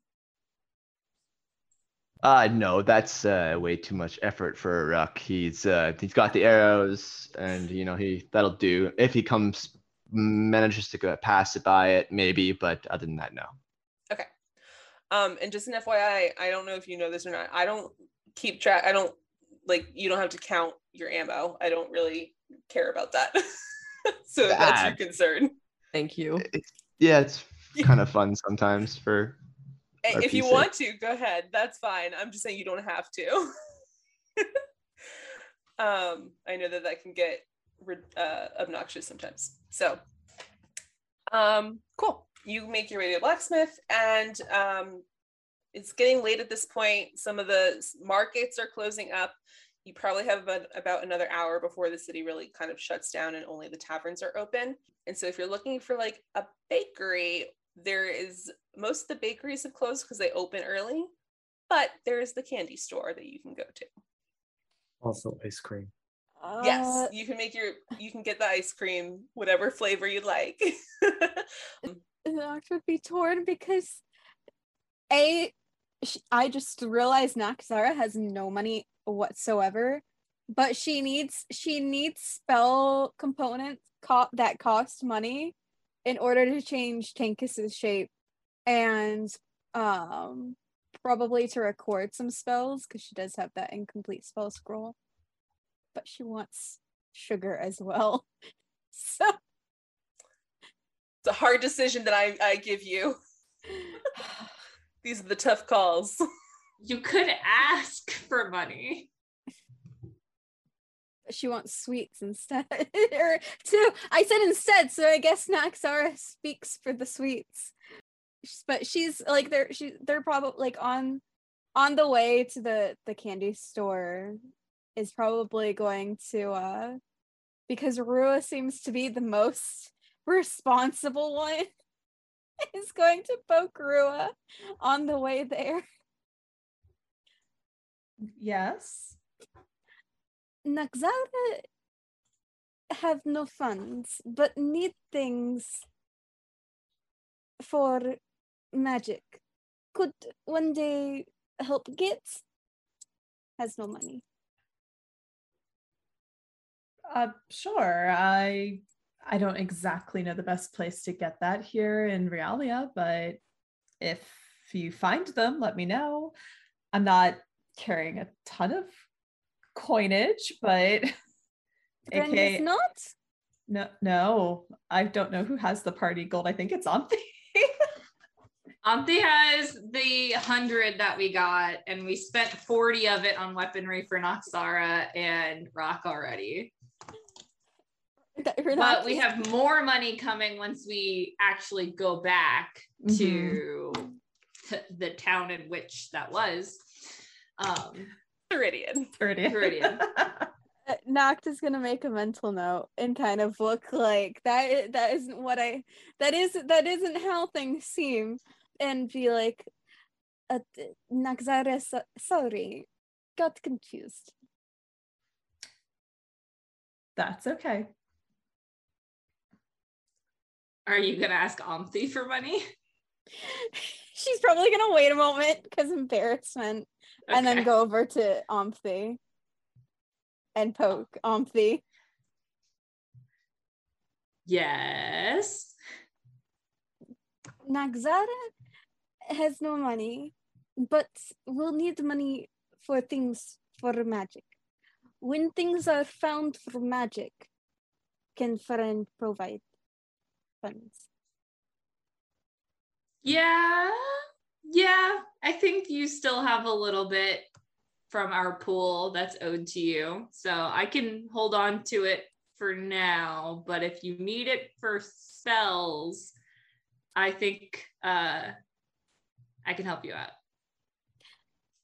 Uh no, that's uh way too much effort for Ruck. He's uh he's got the arrows and you know he that'll do. If he comes manages to go pass it by it, maybe, but other than that, no. Okay. Um, and just an FYI, I don't know if you know this or not. I don't keep track. I don't like you don't have to count your ammo. I don't really care about that. (laughs) so that, that's your concern. Thank you. It's, yeah, it's (laughs) kind of fun sometimes for. If you want to, go ahead. That's fine. I'm just saying you don't have to. (laughs) um, I know that that can get uh, obnoxious sometimes. So, um, cool. You make your way to blacksmith, and um, it's getting late at this point. Some of the markets are closing up you probably have about, about another hour before the city really kind of shuts down and only the taverns are open. And so if you're looking for like a bakery, there is most of the bakeries have closed because they open early, but there is the candy store that you can go to. Also ice cream. Uh, yes, you can make your you can get the ice cream whatever flavor you like. (laughs) the ox would be torn because a I just realized Noxara has no money whatsoever but she needs she needs spell components co- that cost money in order to change Tankis's shape and um probably to record some spells because she does have that incomplete spell scroll but she wants sugar as well (laughs) so It's a hard decision that I, I give you. (sighs) (laughs) These are the tough calls. (laughs) You could ask for money. She wants sweets instead. (laughs) or two. I said instead, so I guess Noxara speaks for the sweets. But she's like they're she they're probably like on on the way to the the candy store is probably going to uh because Rua seems to be the most responsible one (laughs) is going to poke Rua on the way there. Yes. Noxara have no funds, but need things for magic. Could one day help get? Has no money. Uh, sure. I I don't exactly know the best place to get that here in Realia, but if you find them, let me know. I'm not carrying a ton of coinage, but Friend aka is not? no, no, I don't know who has the party gold. I think it's Auntie. (laughs) Auntie has the hundred that we got, and we spent 40 of it on weaponry for Noxara and Rock already. (laughs) That we're But we have more money coming once we actually go back to t- the town in which that was. Um, Iridian. Viridian. Viridian. Uh, (laughs) (laughs) Noct is gonna make a mental note and kind of look like that. That isn't what I. That is that isn't how things seem, and be like, uh, Noxara, sorry, got confused. That's okay. Are you gonna ask Auntie for money? (laughs) She's probably gonna wait a moment because embarrassment, and then go over to Omnthy and poke Omnthy. Yes. Noxara has no money, but will need money for things for magic. When things are found for magic, can friend provide funds? Yeah. Yeah. I think you still have a little bit from our pool that's owed to you. So I can hold on to it for now. But if you need it for spells, I think uh, I can help you out.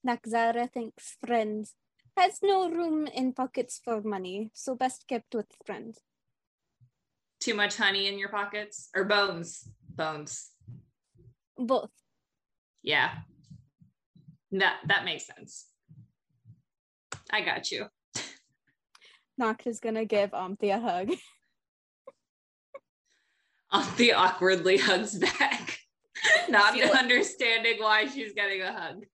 Noxara thinks friends has no room in pockets for money, so best kept with friends. Too much honey in your pockets or bones? Bones. Both. Yeah. That that makes sense. I got you. (laughs) Noct is gonna give um, Omnthy a hug. (laughs) Um, Auntie awkwardly (laughs) hugs back, not Feel understanding why she's getting a hug.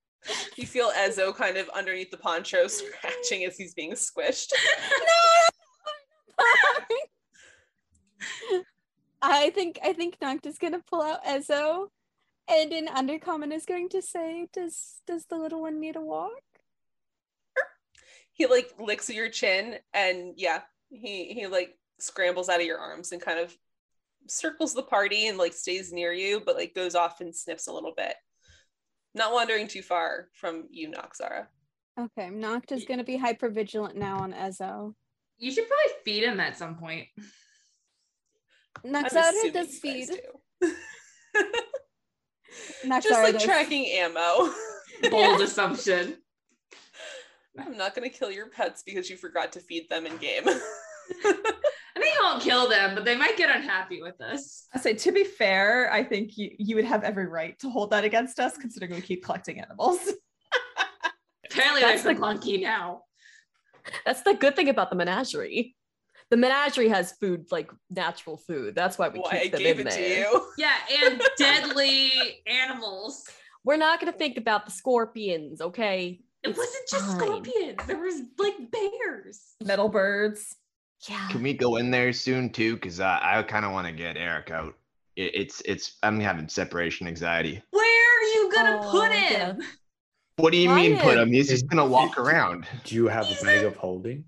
You feel Ezo kind of underneath the poncho scratching as he's being squished. (laughs) I think I think Noct is gonna pull out Ezo, and in Undercommon is going to say, "Does does the little one need a walk?" He like licks at your chin and yeah, he he like scrambles out of your arms and kind of circles the party and like stays near you, but like goes off and sniffs a little bit. Not wandering too far from you, Noxara. Okay, Noct is gonna be hyper vigilant now on Ezo. You should probably feed him at some point. I'm Noxara assuming does you feed. guys (laughs) Just like does- tracking ammo. (laughs) Bold assumption. (laughs) I'm not gonna kill your pets because you forgot to feed them in game. I think I won't kill them, but they might get unhappy with us. I say to be fair, I think you, you would have every right to hold that against us, considering we keep collecting animals. Apparently, That's they're the- clunky now. That's the good thing about the menagerie. The menagerie has food, like natural food. That's why we Why keep I them gave in it to there. you. (laughs) (laughs) Yeah, and deadly animals. We're not gonna think about the scorpions, okay? It It's wasn't just fine. scorpions. There was like bears. Metal birds. Yeah. Can we go in there soon too? Because I, I kind of want to get Eric out. It, it's it's I'm having separation anxiety. Where are you gonna Oh, put yeah. him? What do you mean put him? He's just gonna walk around. Do you have a bag of holding?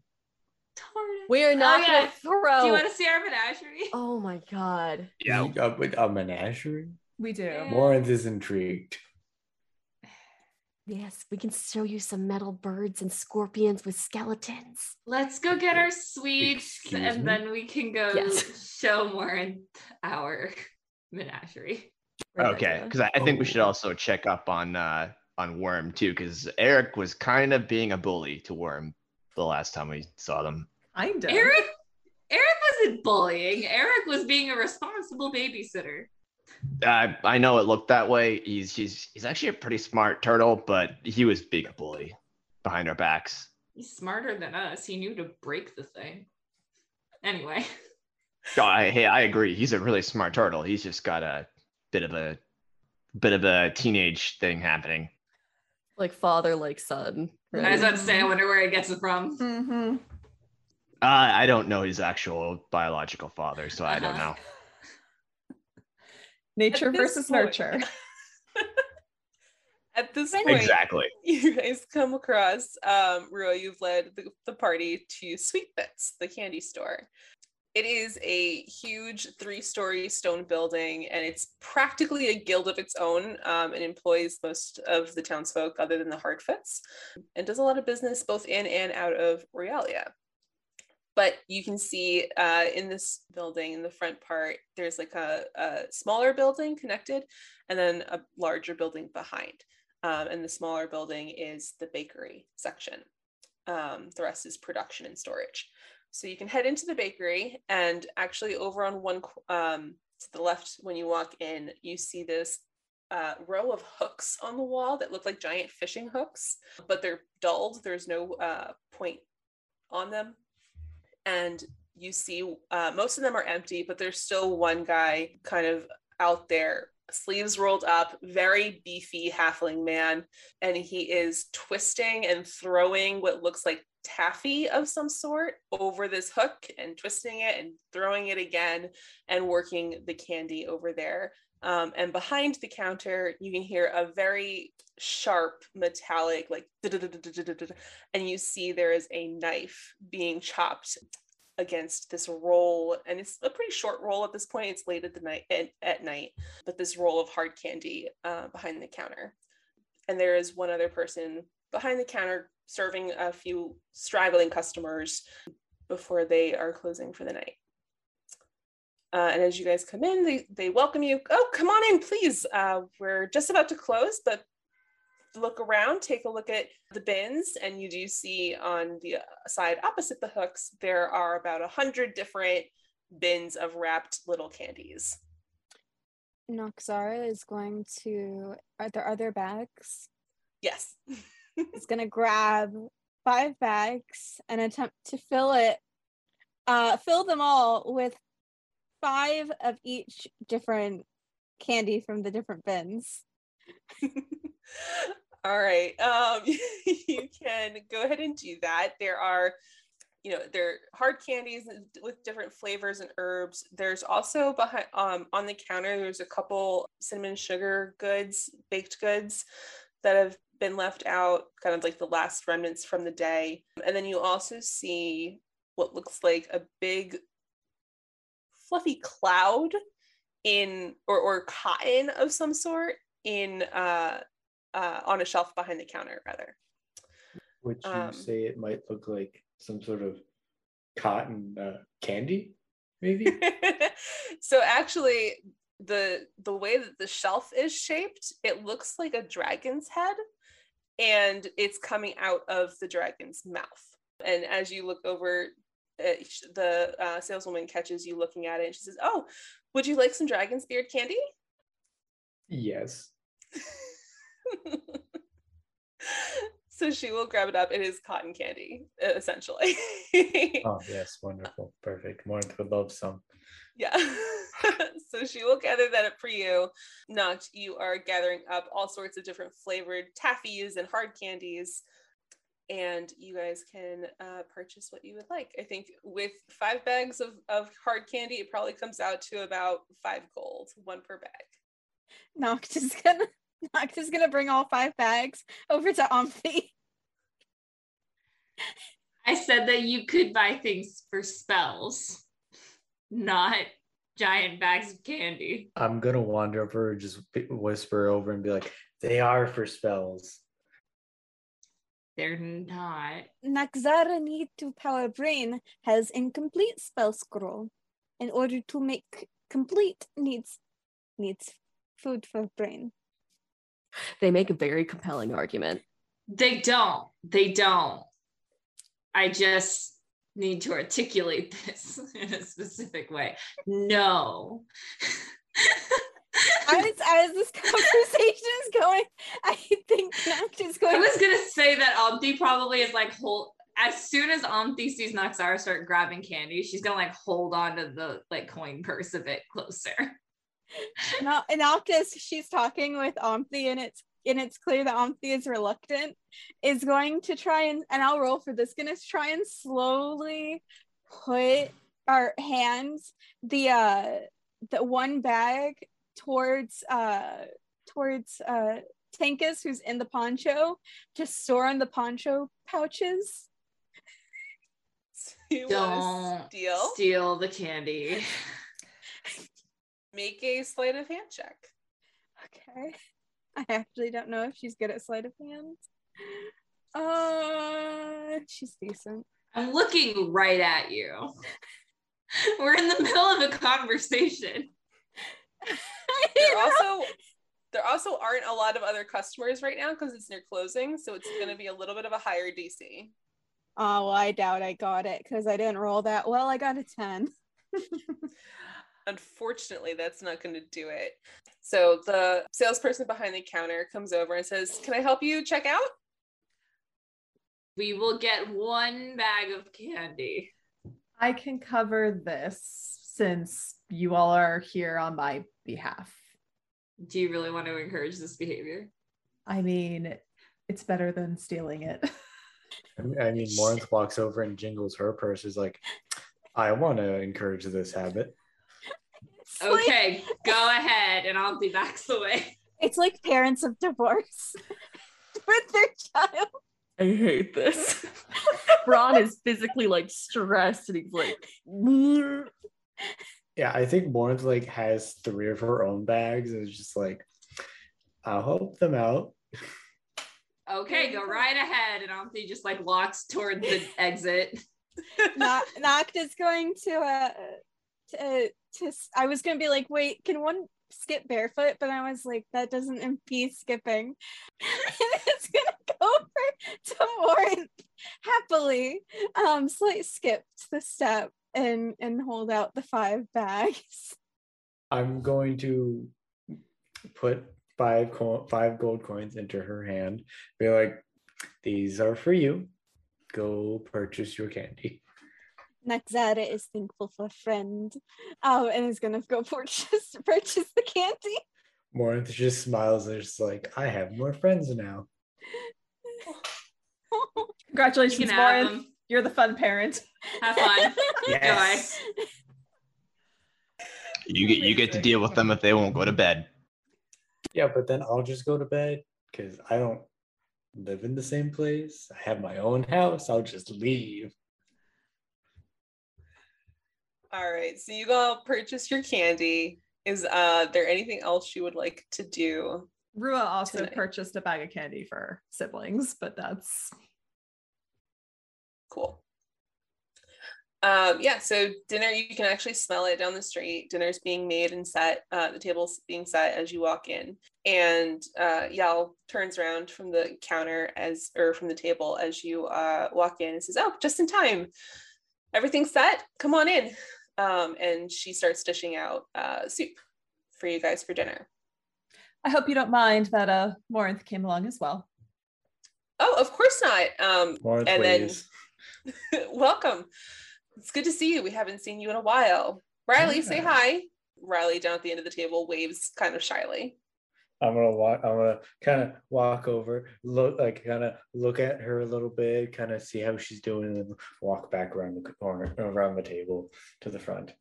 Tarn. We are not yeah. gonna throw. Do you want to see our menagerie? Oh my god. Yeah. A, a menagerie? We do. Yeah. Morinth is intrigued. Yes, we can show you some metal birds and scorpions with skeletons. Let's go get our sweets Excuse and me? then we can go Yes. show more in our menagerie. Okay, because I, I think we should Oh. also check up on uh on Worm too, because Eric was kind of being a bully to Worm the last time we saw them. Kind of. Eric Eric wasn't bullying. Eric was being a responsible babysitter. I I know it looked that way. He's he's he's actually a pretty smart turtle, but he was being a bully behind our backs. He's smarter than us. He knew to break the thing. Anyway, Oh, I hey, I agree. He's a really smart turtle. He's just got a bit of a bit of a teenage thing happening. Like father, like son. I was Right? about to say, I wonder where he gets it from. Mm-hmm. Uh, I don't know his actual biological father, so I don't Uh-huh. know. (laughs) Nature versus point- nurture. (laughs) At this When- point, Exactly. you guys come across um Rua, you've led the, the party to Sweet Bits, the candy store. It is a huge three-story stone building, and it's practically a guild of its own. Um, and employs most of the townsfolk, other than the Hardfoots, and does a lot of business both in and out of Realia. But you can see uh, in this building, in the front part, there's like a, a smaller building connected, and then a larger building behind um, and the smaller building is the bakery section. Um, the rest is production and storage. So you can head into the bakery, and actually, over on one um, to the left, when you walk in, you see this uh, row of hooks on the wall that look like giant fishing hooks, but they're dulled. There's no uh, point on them, and you see uh, most of them are empty, but there's still one guy kind of out there, sleeves rolled up, very beefy halfling man, and he is twisting and throwing what looks like taffy of some sort over this hook and twisting it and throwing it again and working the candy over there. Um, and behind the counter, you can hear a very sharp metallic, like, and you see there is a knife being chopped against this roll and it's a pretty short roll at this point. It's late at the night at, at night but this roll of hard candy uh, behind the counter. And there is one other person behind the counter serving a few straggling customers before they are closing for the night uh, and as you guys come in they, they welcome you oh come on in please uh, we're just about to close but look around, take a look at the bins, and you do see on the uh, side opposite the hooks, there are about a hundred different bins of wrapped little candies. Noxara is going to. Are there other bags? Yes. (laughs) Is going to grab five bags and attempt to fill it, uh, fill them all with five of each different candy from the different bins. (laughs) All right. Um, (laughs) you can go ahead and do that. There are, you know, there are hard candies with different flavors and herbs. There's also behind um, on the counter. There's a couple cinnamon sugar goods, baked goods that have been left out, kind of like the last remnants from the day. And then you also see what looks like a big fluffy cloud in or or cotton of some sort in uh uh, on a shelf behind the counter, rather. Would you Um, say it might look like some sort of cotton uh, candy? Maybe. (laughs) so actually, the the way that the shelf is shaped, it looks like a dragon's head, and it's coming out of the dragon's mouth. And as you look over, the uh, saleswoman catches you looking at it, and she says, "Oh, would you like some dragon's beard candy?" yes. (laughs) so she will grab it up. It is cotton candy, essentially. (laughs) Oh yes, wonderful, perfect. Morinth would love some. Yeah. (laughs) so she will gather that up for you. Not you are gathering up all sorts of different flavored taffies and hard candies. And you guys can uh, purchase what you would like. I think with five bags of, of hard candy, it probably comes out to about five gold, one per bag. Noct is gonna (laughs) Noct is gonna bring all five bags over to Omnthy. I said that you could buy things for spells, not giant bags of candy. I'm gonna wander over, just whisper over, and be like, "They are for spells." They're not. Noxara need to power brain has incomplete spell scroll. In order to make complete needs needs food for brain. They make a very compelling argument. They don't. They don't. I just need to articulate (laughs) this in a specific way. No. (laughs) As as this (laughs) conversation is going, I think Noct is going I was gonna say that Omnthy probably is like hold as soon as Omnthy sees Noxara start grabbing candy, she's gonna like hold on to the like coin purse a bit closer. (laughs) Not Noctis, she's talking with Omnthy and it's and it's clear that Omnthy is reluctant, is going to try and and I'll roll for this, gonna try and slowly put our hands the uh the one bag towards uh towards uh Tankus who's in the poncho to store in the poncho pouches. (laughs) You Don't steal? steal the candy. (laughs) Make a sleight of hand check. Okay. I actually don't know if she's good at sleight of hand. Uh she's decent. I'm looking right at you. (laughs) We're in the middle of a conversation. (laughs) There also there also aren't a lot of other customers right now because it's near closing, so it's going to be a little bit of a higher DC. Oh, well, I doubt I got it because I didn't roll that well. I got a 10. (laughs) Unfortunately, that's not going to do it. So the salesperson behind the counter comes over and says, "Can I help you check out?" We will get one bag of candy. I can cover this since you all are here on my behalf. Do you really want to encourage this behavior? I mean, it's better than stealing it. I mean, Morinth walks over and jingles her purse. Is like, "I want to encourage this habit." It's like- Okay, go ahead, and I'll be back backs away. it's like parents of divorce (laughs) with their child. I hate this. (laughs) Braun is physically like stressed and he's like, Yeah, I think Morinth like has three of her own bags, and it's just like, "I'll help them out." Okay, go right ahead, and Omnthy just like walks toward the exit. (laughs) Not Noct is going to uh to, to I was gonna be like, wait, can one skip barefoot? But I was like, that doesn't impede skipping. (laughs) it's gonna go over to Morin happily. Um slight skip to the step and and hold out the five bags. (laughs) I'm going to put five co- five gold coins into her hand. Be like, "These are for you. Go purchase your candy." Noxara is thankful for a friend. Um and is gonna go (laughs) purchase purchase the candy. Morinth just smiles and is like, "I have more friends now." Congratulations, You can have Lauren. them. You're the fun parent. Have fun. (laughs) Yes. You get you get to deal with them if they won't go to bed. Yeah, but then I'll just go to bed because I don't live in the same place. I have my own house. I'll just leave. All right, so you go purchase your candy. Is uh there anything else you would like to do? Rua also Tonight. purchased a bag of candy for siblings, but that's Cool. Um, yeah, so dinner, you can actually smell it down the street. Dinner's being made and set, uh, the table's being set as you walk in. And uh, Yal turns around from the counter as, or from the table as you uh, walk in and says, Oh, just in time. Everything's set. Come on in. Um, and she starts dishing out uh, soup for you guys for dinner. I hope you don't mind that uh Morinth came along as well. Oh, of course not. Um, Morinth and then waves. (laughs) welcome. It's good to see you. We haven't seen you in a while. Riley, say hi. Riley down at the end of the table waves kind of shyly. I'm gonna walk. I'm gonna kind of walk over, look like kind of look at her a little bit, kind of see how she's doing, and then walk back around the corner, around the table to the front.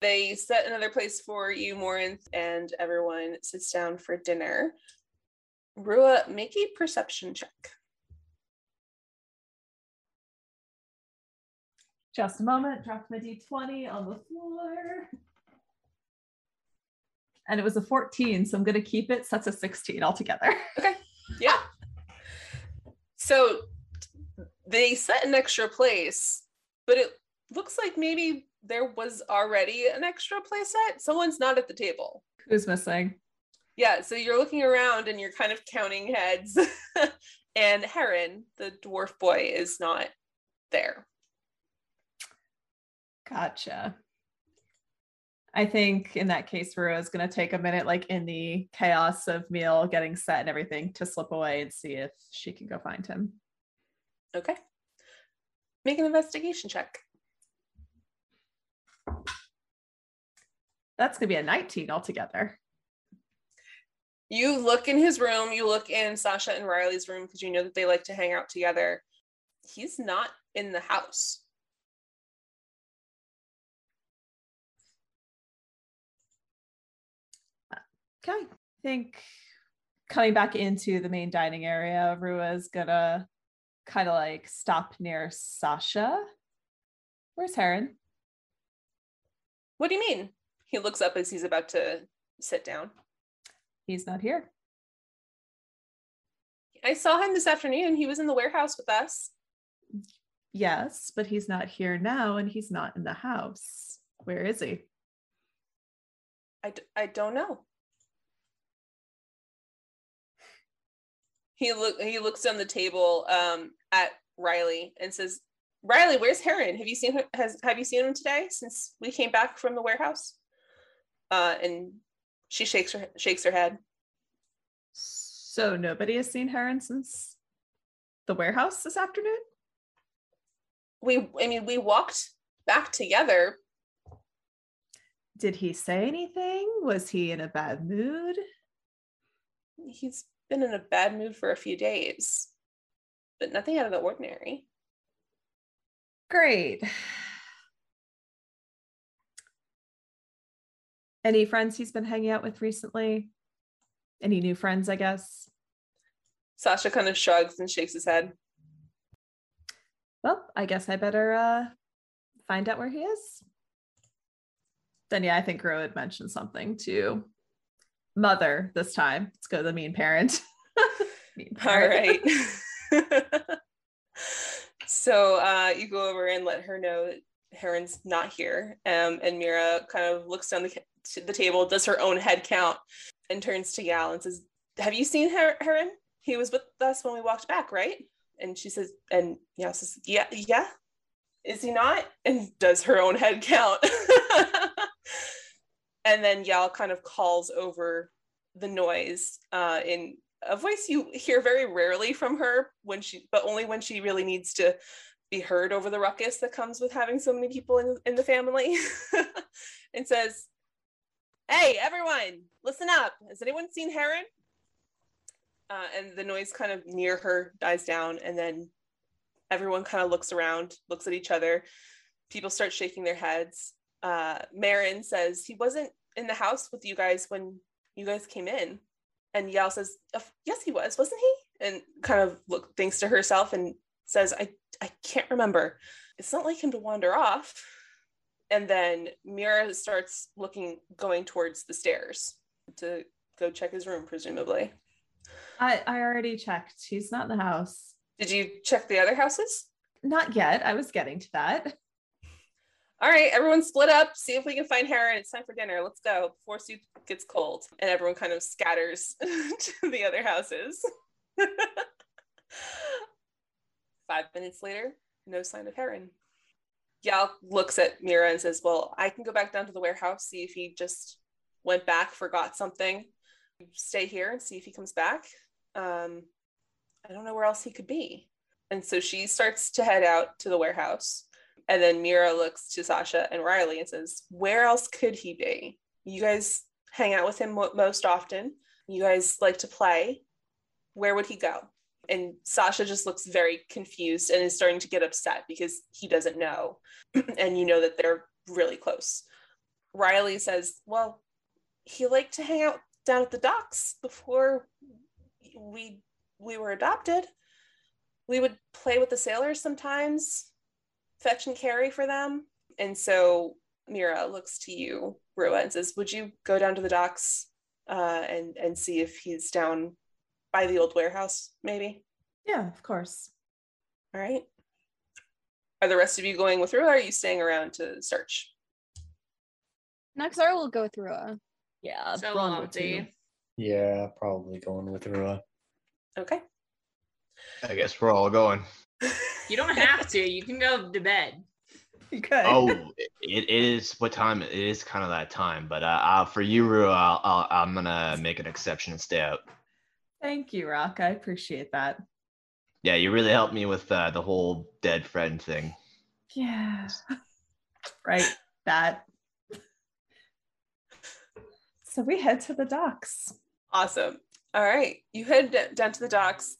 They set another place for you, Morinth, and everyone sits down for dinner. Rua, make a perception check. Just a moment. Dropped my d20 on the floor. And it was a 14, so I'm going to keep it. So that's a 16 altogether. Okay. Yeah. So they set an extra place, but it looks like maybe there was already an extra play set. Someone's not at the table. Who's missing? Yeah, so you're looking around and you're kind of counting heads. (laughs) and Heron, the dwarf boy, is not there. Gotcha. I think in that case, Rua is going to take a minute, like in the chaos of meal getting set and everything, to slip away and see if she can go find him. Okay. Make an investigation check. That's going to be a 19 altogether. You look in his room, you look in Sasha and Riley's room because you know that they like to hang out together. He's not in the house. Okay. I think coming back into the main dining area, Rua is gonna kind of like stop near Sasha. Where's Heron? What do you mean? He looks up as he's about to sit down. He's not here. I saw him this afternoon. He was in the warehouse with us. Yes, but he's not here now and he's not in the house. Where is he? I, d- I don't know. He look he looks on the table um, at Riley and says, "Riley, where's Heron? Have you seen him? Has have you seen him today since we came back from the warehouse?" Uh, and she shakes her shakes her head. So nobody has seen Heron since the warehouse this afternoon? We I mean we walked back together. Did he say anything? Was he in a bad mood? He's been in a bad mood for a few days, but nothing out of the ordinary. Great. Any friends he's been hanging out with recently? Any new friends, I guess? Sasha kind of shrugs and shakes his head. Well, I guess I better uh find out where he is. Then yeah, I think Ro had mentioned something to mother this time. Let's go to the mean parent. (laughs) mean All right. (laughs) (laughs) so uh, you go over and let her know that Heron's not here. Um, and Mira kind of looks down the, to the table, does her own head count, and turns to Yal and says, Have you seen Her- Heron? He was with us when we walked back, right? And she says, and Yal says, Yeah, yeah. Is he not? And does her own head count. And then Yal kind of calls over the noise uh, in a voice you hear very rarely from her when she but only when she really needs to be heard over the ruckus that comes with having so many people in, in the family. (laughs) And says hey everyone listen up. Has anyone seen Heron? Uh, and the noise kind of near her dies down and then everyone kind of looks around looks at each other. People start shaking their heads uh, Marin says he wasn't in the house with you guys when you guys came in and Yal says, "Yes, he was, wasn't he?" And kind of look thinks to herself and says, "I I can't remember. It's not like him to wander off." And then Mira starts looking, going towards the stairs to go check his room, presumably. I, I already checked. He's not in the house. Did you check the other houses? Not yet. I was getting to that. All right, everyone split up. See if we can find Heron. It's time for dinner. Let's go before soup gets cold. And everyone kind of scatters (laughs) to the other houses. (laughs) Five minutes later, no sign of Heron. Yal looks at Mira and says, Well, I can go back down to the warehouse, see if he just went back, forgot something. Stay here and see if he comes back. Um, I don't know where else he could be. And so she starts to head out to the warehouse. And then Mira looks to Sasha and Riley and says, Where else could he be? You guys hang out with him most often. You guys like to play. Where would he go? And Sasha just looks very confused and is starting to get upset because he doesn't know. (clears throat) and you know that they're really close. Riley says, Well, he liked to hang out down at the docks before we we were adopted. We would play with the sailors sometimes fetch and carry for them. And so Mira looks to you, Rua, and says, Would you go down to the docks uh, and, and see if he's down by the old warehouse, maybe? Yeah, of course. All right. Are the rest of you going with Rua or are you staying around to search? Noxara will go through a Yeah, So Braun would empty. Yeah, probably going with Rua. Okay. I guess we're all going. You don't have to. You can go to bed. (laughs) You could. Oh, it, it is what time? It is kind of that time. But uh, uh for you, Rua, I'll, I'll, I'm gonna make an exception and stay out. Thank you, Rock. I appreciate that. Yeah, you really helped me with uh, the whole dead friend thing. Yeah. (laughs) Right. That. So we head to the docks. Awesome. All right. You head down to the docks.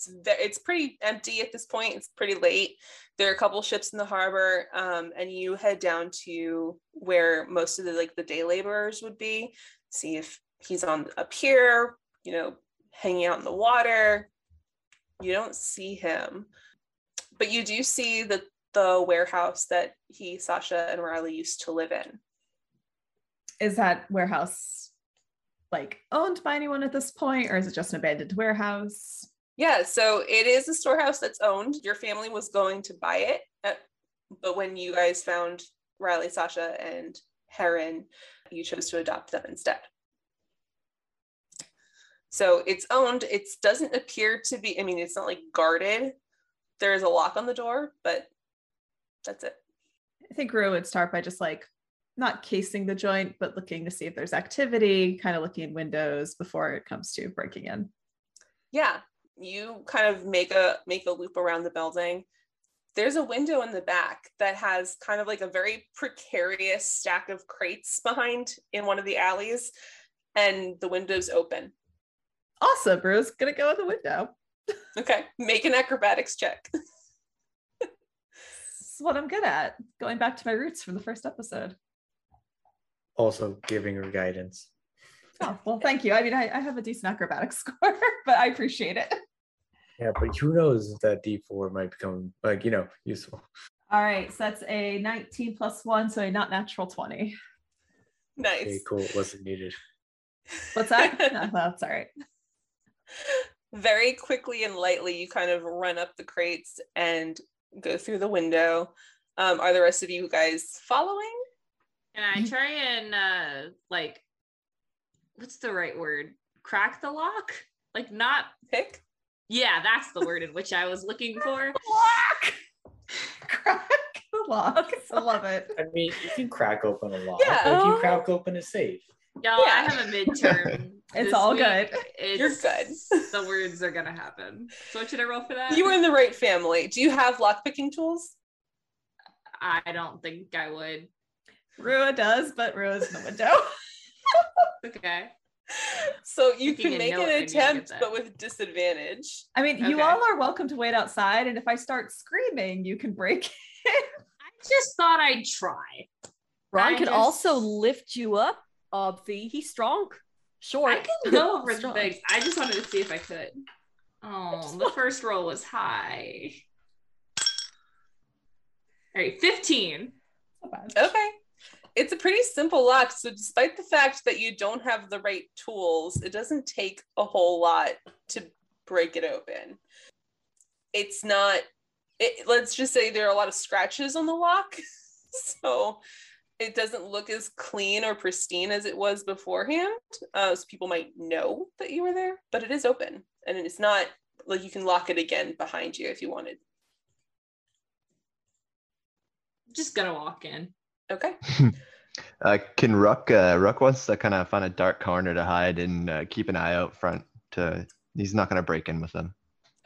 It's, it's pretty empty at this point. It's pretty late. There are a couple ships in the harbor, um, and you head down to where most of the like the day laborers would be. See if he's on a pier, you know, hanging out in the water. You don't see him, but you do see the the warehouse that he, Sasha, and Riley used to live in. Is that warehouse like owned by anyone at this point, or is it just an abandoned warehouse? Yeah, so it is a storehouse that's owned. Your family was going to buy it, uh, but when you guys found Riley, Sasha, and Heron, you chose to adopt them instead. So it's owned. It doesn't appear to be, I mean, it's not like guarded. There is a lock on the door, but that's it. I think Rue would start by just like not casing the joint, but looking to see if there's activity, kind of looking in windows before it comes to breaking in. Yeah, you kind of make a make a loop around the building. There's a window in the back that has kind of like a very precarious stack of crates behind in one of the alleys, and the window's open. Awesome, bruce gonna go in the window. Okay, make an acrobatics check. (laughs) This is what I'm good at. Going back to my roots from the first episode. Also giving her guidance. Oh, well, thank you. I mean, I, I have a decent acrobatic (laughs) score, but I appreciate it. Yeah, but who knows if that D4 might become like, you know, useful. All right, so that's a 19 plus one, so a not natural 20. Nice. Okay, cool. Wasn't needed. What's that? (laughs) no, that's all right. Very quickly and lightly, you kind of run up the crates and go through the window. Um, are the rest of you guys following? And I try and uh like what's the right word? Crack the lock? Like not Pick. Yeah, that's the word in which I was looking for. (laughs) Lock! Crack the lock. I love it. I mean, you can crack open a lock. Yeah. but you oh. crack open a safe. Y'all, I have a midterm. (laughs) It's all week. good. It's, You're good. the words are gonna happen. So what should I roll for that? You were in the right family. Do you have lockpicking tools? I don't think I would. Rua does, but Rua's in the window. (laughs) Okay. So you Taking can make an need to get attempt, but with disadvantage. I mean, you all are welcome to wait outside, and if I start screaming, you can break (laughs) in. I just thought I'd try. Ron I can just- also lift you up, Obvi. He's strong. Short. I can go (laughs) over the Strong. things. I just wanted to see if I could. Oh, the (laughs) first roll was high. All right, 15. Okay. It's a pretty simple lock. So, despite the fact that you don't have the right tools, it doesn't take a whole lot to break it open. It's not, it, let's just say there are a lot of scratches on the lock. (laughs) so, it doesn't look as clean or pristine as it was beforehand. Uh, so, people might know that you were there, but it is open and it's not like you can lock it again behind you if you wanted. Just gonna walk in. Okay. (laughs) Uh, can Ruck? Uh, Ruck wants to kind of find a dark corner to hide and uh, keep an eye out front. To he's not gonna break in with them,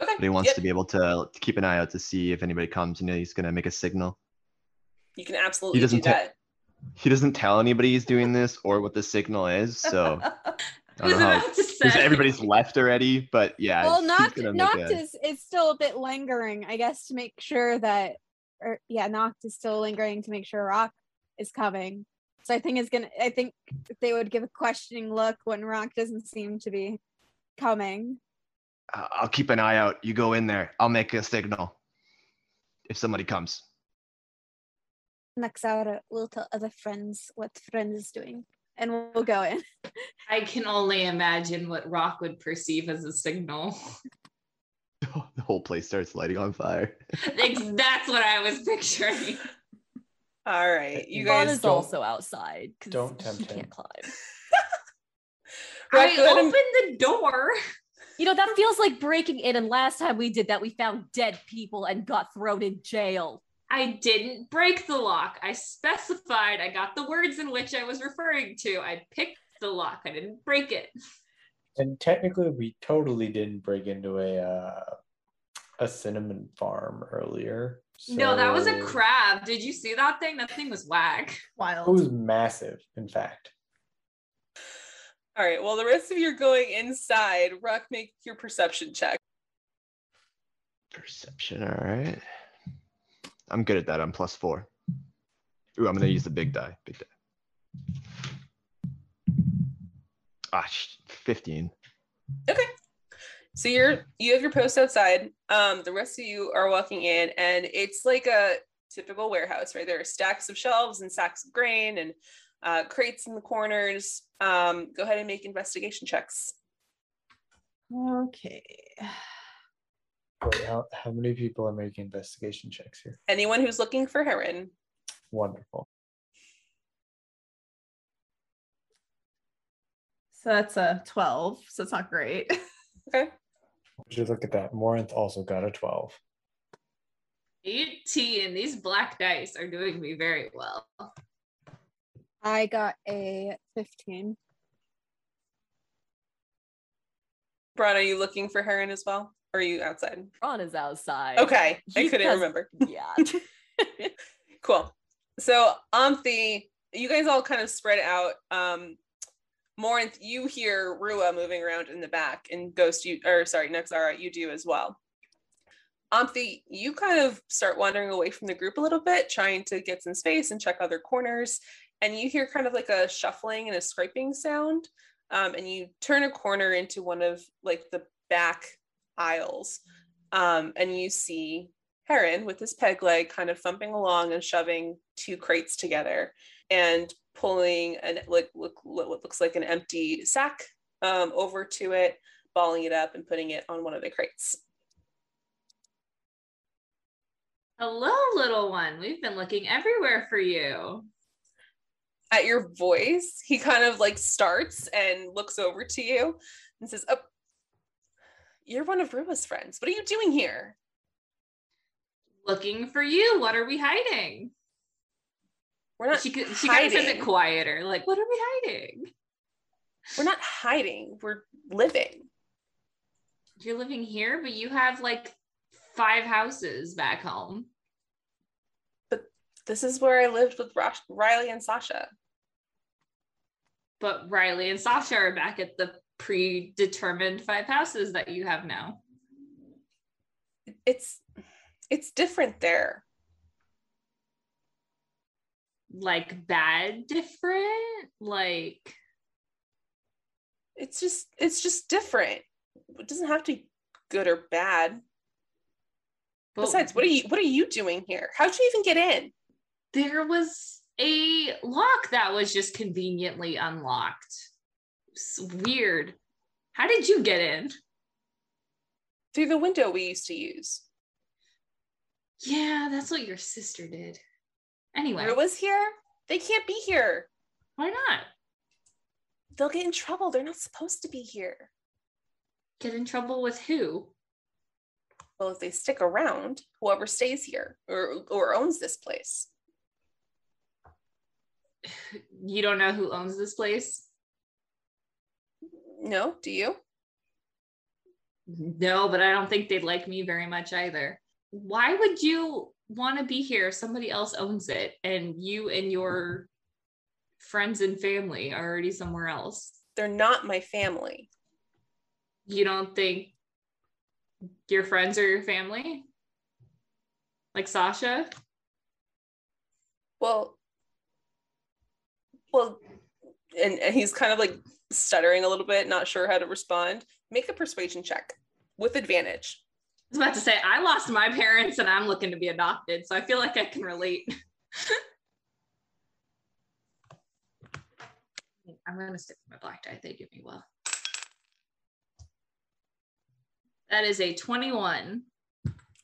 Okay. but he wants Yep. to be able to keep an eye out to see if anybody comes. You know, he's gonna make a signal. You can absolutely do doesn't ta- that. He doesn't tell anybody he's doing this or what the signal is, (laughs) so I I don't know how. to Because say. everybody's left already, but yeah. well, Noct, Noct a- is, is still a bit lingering, I guess, to make sure that, or yeah, Noct is still lingering to make sure Rock is coming. So I think it's gonna. I think they would give a questioning look when Rock doesn't seem to be coming. "I- I'll keep an eye out. You go in there. I'll make a signal if somebody comes. Noxara will tell other friends what friend is doing, and we'll, we'll go in. (laughs) I can only imagine what Rock would perceive as a signal. (laughs) the whole place starts lighting on fire. That's what I was picturing. (laughs) All right, you Ron guys is don't- also outside. 'cause don't he tempt him. can't climb. (laughs) I go ahead and- opened the door. You know, that feels like breaking in. And last time we did that, we found dead people and got thrown in jail. I didn't break the lock. I specified, I got the words in which I was referring to. I picked the lock. I didn't break it. And technically, we totally didn't break into a uh, a cinnamon farm earlier. No, that was a crab. Did you see that thing? That thing was whack. Wild. It was massive, in fact. All right. Well, the rest of you are going inside. Rock, make your perception check. Perception, all right. I'm good at that. I'm plus four. Ooh, I'm gonna use the big die. Big die. Ah, sh- 15. So you're you have your post outside. Um, the rest of you are walking in, and it's like a typical warehouse, right? There are stacks of shelves and sacks of grain and uh, crates in the corners. Um, go ahead and make investigation checks. Okay. Wait, how, how many people are making investigation checks here? Anyone who's looking for Heron. Wonderful. So that's a 12. So it's not great. (laughs) Okay. Would you look at that? Morinth also got a 12. 18. These black dice are doing me very well. I got a 15. Braun, are you looking for Heron as well? Or are you outside? Ron is outside. Okay. I couldn't does- remember. (laughs) Yeah. (laughs) Cool. So Omnthy, you guys all kind of spread out. Um Morinth, you hear Rua moving around in the back, and Ghost, you or sorry, Noxara, you do as well. Omnthy, you kind of start wandering away from the group a little bit, trying to get some space and check other corners. And you hear kind of like a shuffling and a scraping sound. Um, and you turn a corner into one of like the back aisles. Um, and you see Heron with his peg leg kind of thumping along and shoving two crates together and pulling an like look what looks like an empty sack um, over to it, balling it up and putting it on one of the crates. Hello, little one. We've been looking everywhere for you. At your voice, he kind of like starts and looks over to you and says, "Oh, you're one of Rua's friends. What are you doing here?" Looking for you. What are we hiding? We're not She, could- she kind of says it quieter. Like, what are we hiding? we're not hiding. We're living. You're living here, but you have like five houses back home. But this is where I lived with Rosh- Riley and Sasha. But Riley and Sasha are back at the predetermined five houses that you have now. It's it's different there. Like bad, different, like It's just it's just different. It doesn't have to be good or bad. but Besides, what are you what are you doing here? How'd you even get in? there was a lock that was just conveniently unlocked. It's weird. How did you get in? Through the window we used to use. Yeah, that's what your sister did. Anyway, Where was here? They can't be here. why not They'll get in trouble. They're not supposed to be here. get in trouble with who? Well, if they stick around, whoever stays here or or owns this place. You don't know who owns this place? No, do you? No, but I don't think they'd like me very much either. Why would you want to be here if somebody else owns it and you and your friends and family are already somewhere else? They're not my family. You don't think your friends are your family? Like Sasha? Well, well, and, and he's kind of like stuttering a little bit, not sure how to respond. Make a persuasion check with advantage was about to say, I lost my parents and I'm looking to be adopted. So I feel like I can relate. (laughs) I'm going to stick with my black die. They do me well. That is a 21.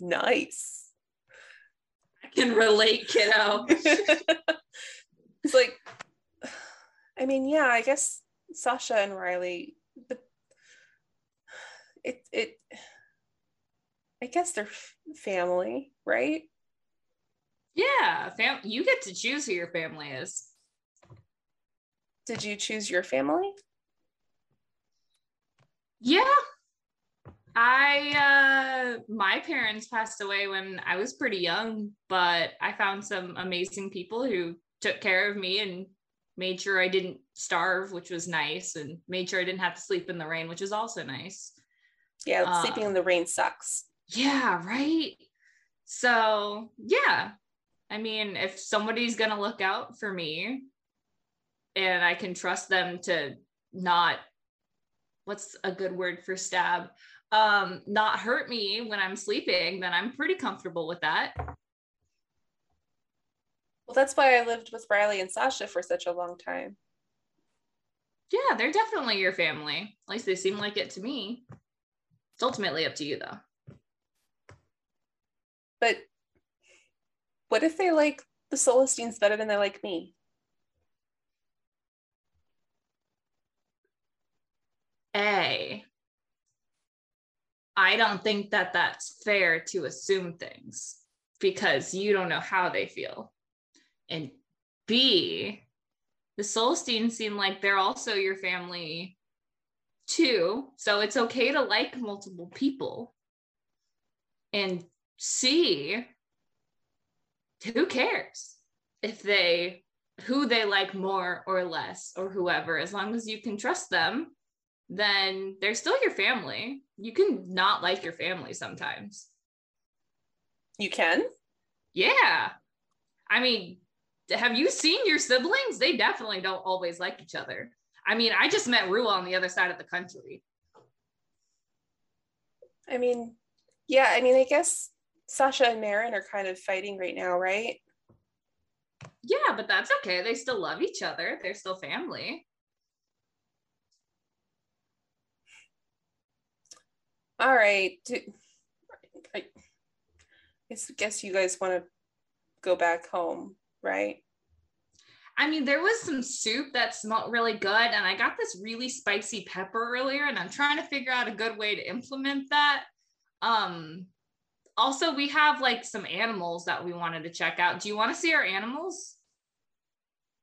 Nice. I can relate, kiddo. (laughs) (laughs) it's like, I mean, yeah, I guess Sasha and Riley, but it, it, I guess they're f- family, right? yeah, fam- you get to choose who your family is. Did you choose your family? Yeah. I uh my parents passed away when I was pretty young, but I found some amazing people who took care of me and made sure I didn't starve, which was nice, and made sure I didn't have to sleep in the rain, which is also nice. Yeah, Uh, sleeping in the rain sucks. Yeah, right. So, yeah. I mean, if somebody's going to look out for me and I can trust them to not what's a good word for stab? Um not hurt me when I'm sleeping, then I'm pretty comfortable with that. Well, that's why I lived with Riley and Sasha for such a long time. Yeah, they're definitely your family. At least they seem like it to me. It's ultimately up to you though. But what if they like the Solastines better than they like me? A, I don't think that that's fair to assume things because you don't know how they feel. And B, the Solsteins seem like they're also your family too. So it's okay to like multiple people. And C, who cares if they who they like more or less or whoever as long as you can trust them then they're still your family. You can not like your family sometimes. You can? yeah. I mean have you seen your siblings? They definitely don't always like each other. I mean i just met rua on the other side of the country. I mean, yeah, I mean, I guess Sasha and Marin are kind of fighting right now, right? yeah but that's okay they still love each other they're still family All right. I guess, you guys want to go back home, right? I mean, there was some soup that smelled really good, and I got this really spicy pepper earlier, and I'm trying to figure out a good way to implement that. Um, also, we have like some animals that we wanted to check out. Do you want to see our animals?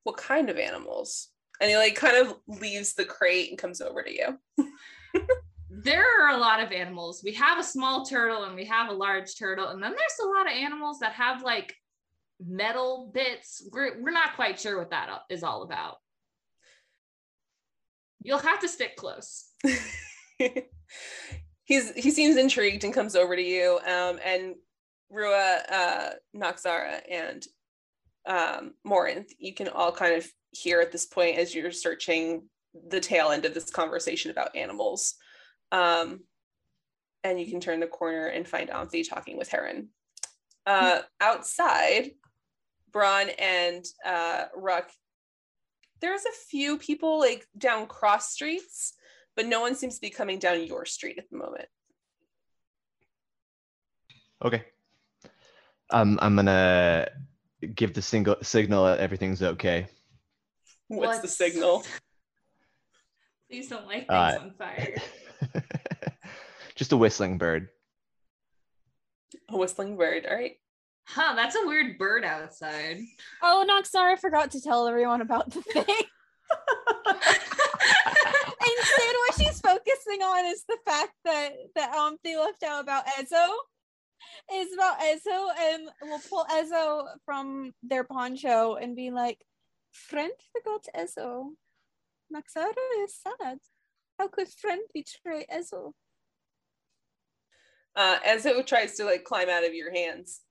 What kind of animals? And he like kind of leaves the crate and comes over to you. (laughs) There are a lot of animals. We have a small turtle and we have a large turtle, and then there's a lot of animals that have like metal bits. We're we're not quite sure what that is all about. You'll have to stick close. (laughs) He's he seems intrigued and comes over to you. Um, and Rua, uh, Noxara, and um, Morinth, you can all kind of hear at this point as you're searching the tail end of this conversation about animals. Um, and you can turn the corner and find Omnthy talking with Heron. Uh, outside, Braun and uh, Ruck, there's a few people like down cross streets, but no one seems to be coming down your street at the moment. Okay. Um, I'm gonna give the single signal that everything's okay. What's the signal? (laughs) Please don't light things Uh, on fire. (laughs) Just a whistling bird. A whistling bird. All right. Huh, that's a weird bird outside. Oh, Noxara, I forgot to tell everyone about the thing. (laughs) Instead, what she's focusing on is the fact that that um they left out about Ezo. Is about Ezo, and we'll pull Ezo from their poncho and be like, "Friend forgot Ezo. Noxara is sad. How could friend betray Ezo?" Uh, Ezo tries to like climb out of your hands.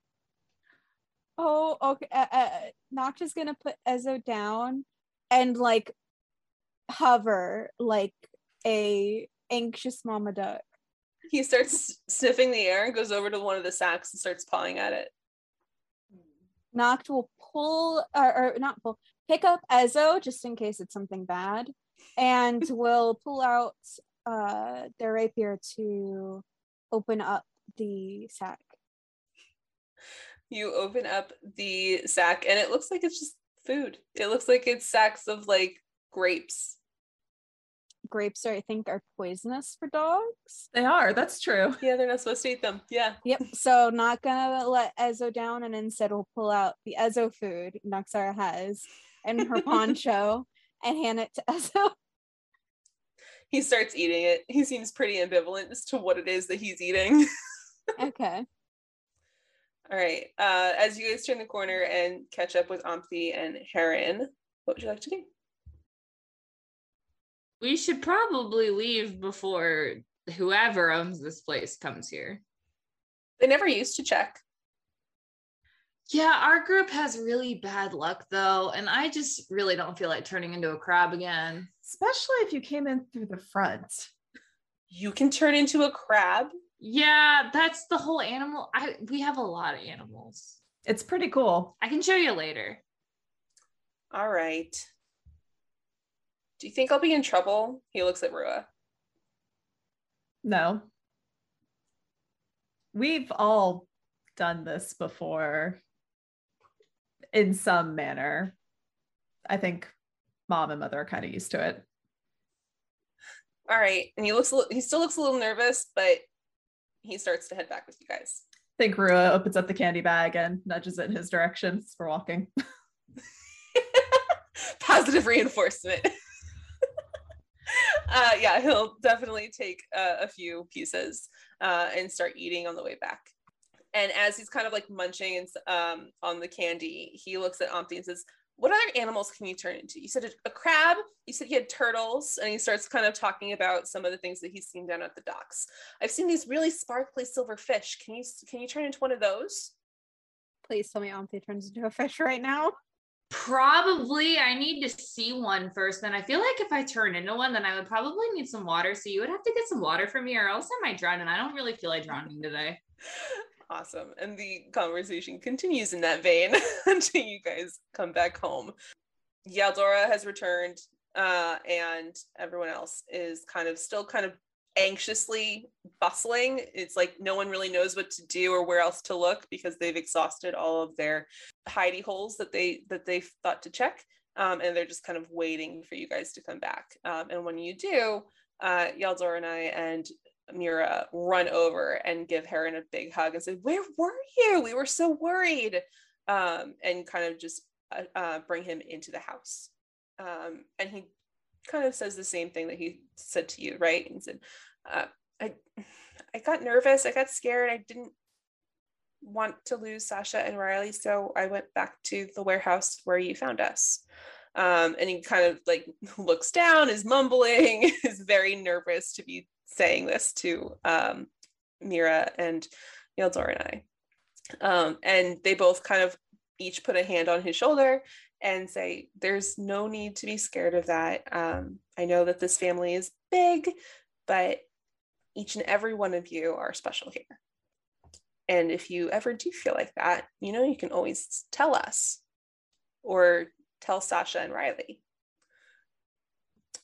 Oh, okay. Uh, uh, Nox is gonna put Ezo down and like hover like a anxious mama duck. He starts sniffing the air and goes over to one of the sacks and starts pawing at it. Noct will pull or, or not pull, pick up Ezo just in case it's something bad, and (laughs) will pull out uh, their rapier to open up the sack. You open up the sack and it looks like it's just food. It looks like it's sacks of like grapes. Grapes are, I think, are poisonous for dogs. They are. That's true. Yeah, they're not supposed to eat them. Yeah. Yep. So not gonna let Ezo down, and instead we'll pull out the Ezo food Noxara has and her (laughs) poncho and hand it to Ezo. He starts eating it. He seems pretty ambivalent as to what it is that he's eating. (laughs) Okay. All right. Uh, as you guys turn the corner and catch up with Omnthy and Heron, what would you like to do? We should probably leave before whoever owns this place comes here. They never used to check. Yeah, our group has really bad luck though, and I just really don't feel like turning into a crab again. Especially if you came in through the front. You can turn into a crab. Yeah, that's the whole animal. I we have a lot of animals. It's pretty cool. I can show you later. All right. Do you think I'll be in trouble? He looks at Rua. No. We've all done this before in some manner. I think mom and mother are kind of used to it. All right. And he looks he still looks a little nervous, but he starts to head back with you guys. I think Rua opens up the candy bag and nudges it in his direction for walking. (laughs) Positive reinforcement. (laughs) uh, yeah, he'll definitely take uh, a few pieces uh, and start eating on the way back. And as he's kind of like munching and, um, on the candy, he looks at Omnthy and says, "What other animals can you turn into? You said a, crab. You said he had turtles." And he starts kind of talking about some of the things that he's seen down at the docks. I've seen these really sparkly silver fish. Can you can you turn into one of those? Please tell me Omnthy turns into a fish right now. Probably I need to see one first. Then I feel like if I turn into one, then I would probably need some water. So you would have to get some water for me, or else I might drown. And I don't really feel like drowning today. (laughs) Awesome. And the conversation continues in that vein (laughs) until you guys come back home. Yaldora has returned, uh, and everyone else is kind of still kind of anxiously bustling. It's like no one really knows what to do or where else to look because they've exhausted all of their hidey holes that they that they thought to check. Um, and they're just kind of waiting for you guys to come back. Um, and when you do, uh, Yaldor and I and Mira run over and give Heron a big hug and say, "Where were you? We were so worried," um, and kind of just uh, uh, bring him into the house. Um, and he kind of says the same thing that he said to you, right? And said, uh, "I, (sighs) I got nervous. I got scared. I didn't want to lose Sasha and Riley, so I went back to the warehouse where you found us." Um, and he kind of like (laughs) looks down, is mumbling, (laughs) is very nervous to be saying this to um, Mira and Yildor and I. Um, and they both kind of each put a hand on his shoulder and say, There's no need to be scared of that. Um, I know that this family is big, but each and every one of you are special here. And if you ever do feel like that, you know, you can always tell us or tell Sasha and Riley.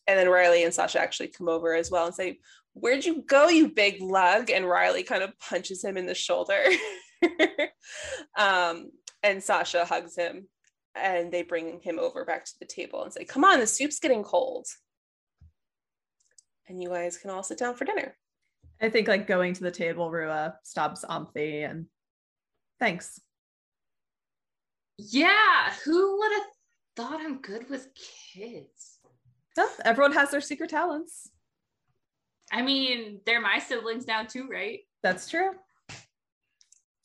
And then Riley and Sasha actually come over as well and say, Where'd you go, you big lug? And Riley kind of punches him in the shoulder. (laughs) um, and Sasha hugs him and they bring him over back to the table and say, Come on, the soup's getting cold. And you guys can all sit down for dinner. I think like going to the table, Rua stops Omnthy and thanks. Yeah, who would have thought I'm good with kids? No, everyone has their secret talents. I mean, they're my siblings now too, right? That's true.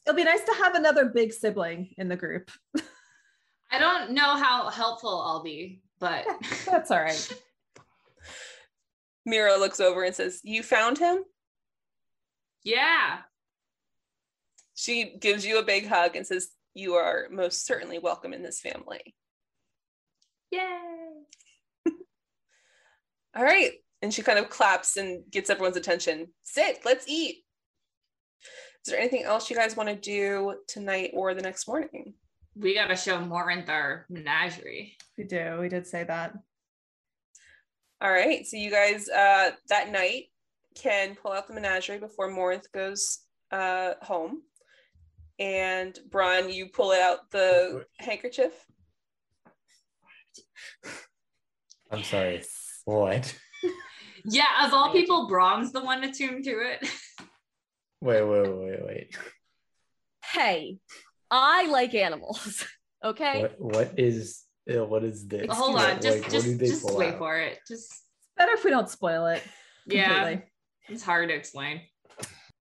It'll be nice to have another big sibling in the group. (laughs) I don't know how helpful I'll be, but (laughs) That's all right. (laughs) Mira looks over and says, You found him? yeah. She gives you a big hug and says, You are most certainly welcome in this family. Yay. (laughs) All right. And she kind of claps and gets everyone's attention. Sit, let's eat. Is there anything else you guys want to do tonight or the next morning? We gotta show Morinth our menagerie. We do. We did say that. All right. So you guys uh that night can pull out the menagerie before Morinth goes uh home. And Braun, you pull out the (laughs) handkerchief. I'm sorry. What? Yeah, of all people, Braun's the one attuned to it. Wait, wait, wait, wait. Hey, I like animals. (laughs) Okay. What what is uh, what is this? Hold Like, on, just what just just wait out? for it. Just Better if we don't spoil it. (laughs) yeah, it's hard to explain.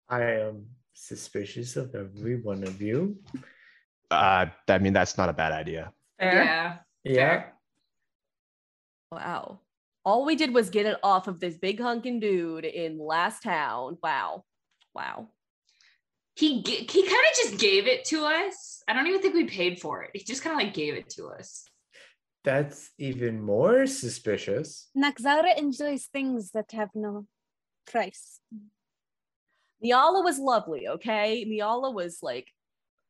I am suspicious of every one of you. Uh, I mean, that's not a bad idea. Fair. Yeah. Yeah. Wow. All we did was get it off of this big hunking dude in last town. Wow. Wow. He he kind of just gave it to us. I don't even think we paid for it. He just kind of like gave it to us. That's even more suspicious. Noxara enjoys things that have no price. Niala was lovely, okay? Niala was like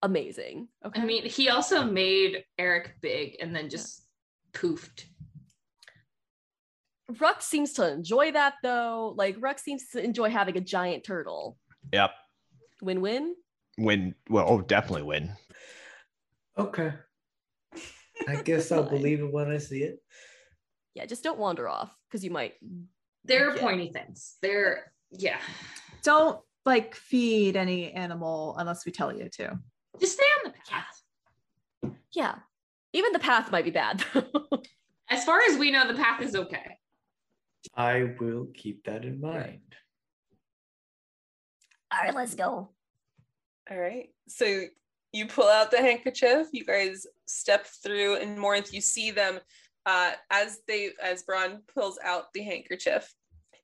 amazing. Okay. I mean, he also made Eric big and then just poofed. Ruck seems to enjoy that though. Like Ruck seems to enjoy having a giant turtle. Yep. Win-win. Win. Well, oh, definitely win. Okay. (laughs) I guess I'll believe it when I see it. Yeah, just don't wander off because you might. They're Yeah. pointy things. They're yeah. Don't like feed any animal unless we tell you to. Just stay on the path. Yeah, even the path might be bad. (laughs) As far as we know, the path is okay. I will keep that in mind. All right, let's go. All right. So you pull out the handkerchief. You guys step through, and Morinth, you see them uh, as they as Braun pulls out the handkerchief.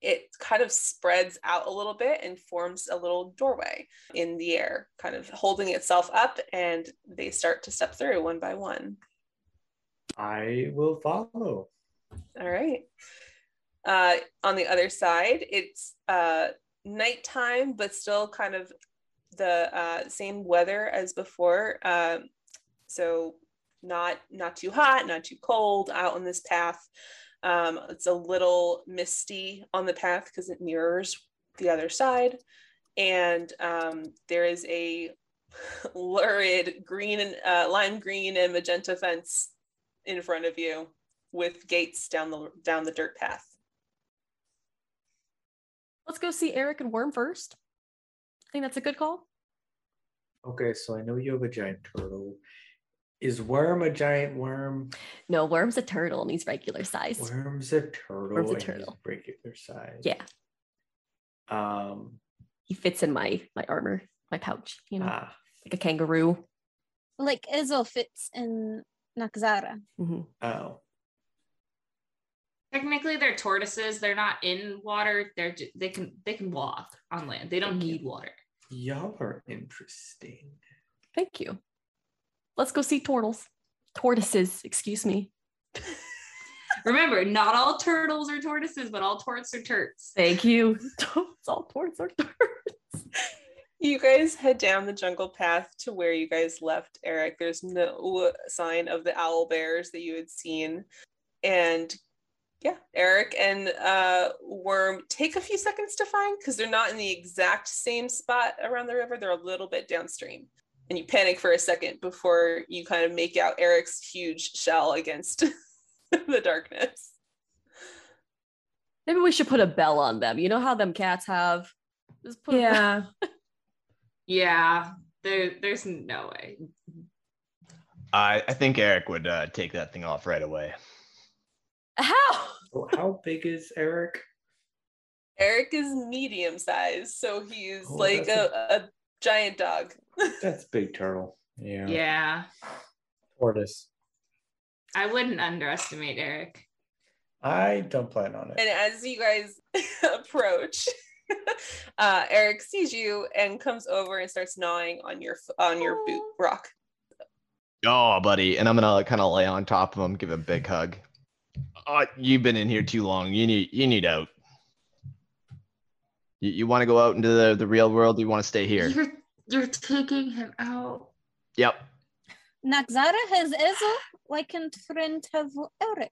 It kind of spreads out a little bit and forms a little doorway in the air, kind of holding itself up, and they start to step through one by one. I will follow. All right. Uh, on the other side, it's uh, nighttime, but still kind of the uh, same weather as before. Um, so not not too hot, not too cold out on this path. Um, it's a little misty on the path because it mirrors the other side, and um, there is a (laughs) lurid green and uh, lime green and magenta fence in front of you with gates down the down the dirt path. Let's go see Eric and Worm first. I think that's a good call. Okay, so I know you have a giant turtle. Is worm a giant worm? No, Worm's a turtle and he's regular size. Worm's a turtle. Worm's a and he's turtle. regular size. Yeah, Um. he fits in my my armor, my pouch. You know, Ah. like a kangaroo. Like Ezo fits in Noxara. Mhm. Oh. Technically, they're tortoises. They're not in water. They're ju- they can they can walk on land. They don't need water. Y'all are interesting. Thank you. Let's go see turtles. Tortoises, excuse me. (laughs) Remember, not all turtles are tortoises, but all torts are turts. Thank you. (laughs) all torts are turtles. You guys head down the jungle path to where you guys left Eric. There's no sign of the owl bears that you had seen. And yeah, Eric and uh, Worm take a few seconds to find because they're not in the exact same spot around the river. They're a little bit downstream. And you panic for a second before you kind of make out Eric's huge shell against (laughs) the darkness. Maybe we should put a bell on them. You know how them cats have? Just put a Yeah. (laughs) Yeah, there, there's no way. I I think Eric would uh, take that thing off right away. How? So how big is Eric? Eric is medium sized, so he's Oh, like that's a, a giant dog. (laughs) That's big turtle. Yeah. Yeah, Tortoise. I wouldn't underestimate Eric. I don't plan on it. And as you guys (laughs) approach, (laughs) uh, Eric sees you and comes over and starts gnawing on your on your boot rock. Oh, buddy, and I'm gonna kind of lay on top of him, give him a big hug. Oh, you've been in here too long. You need you need out. You, you want to go out into the, the real world? You want to stay here? You're you're taking him out. Yep. Noxara has Ezo. Why can't friend have Eric?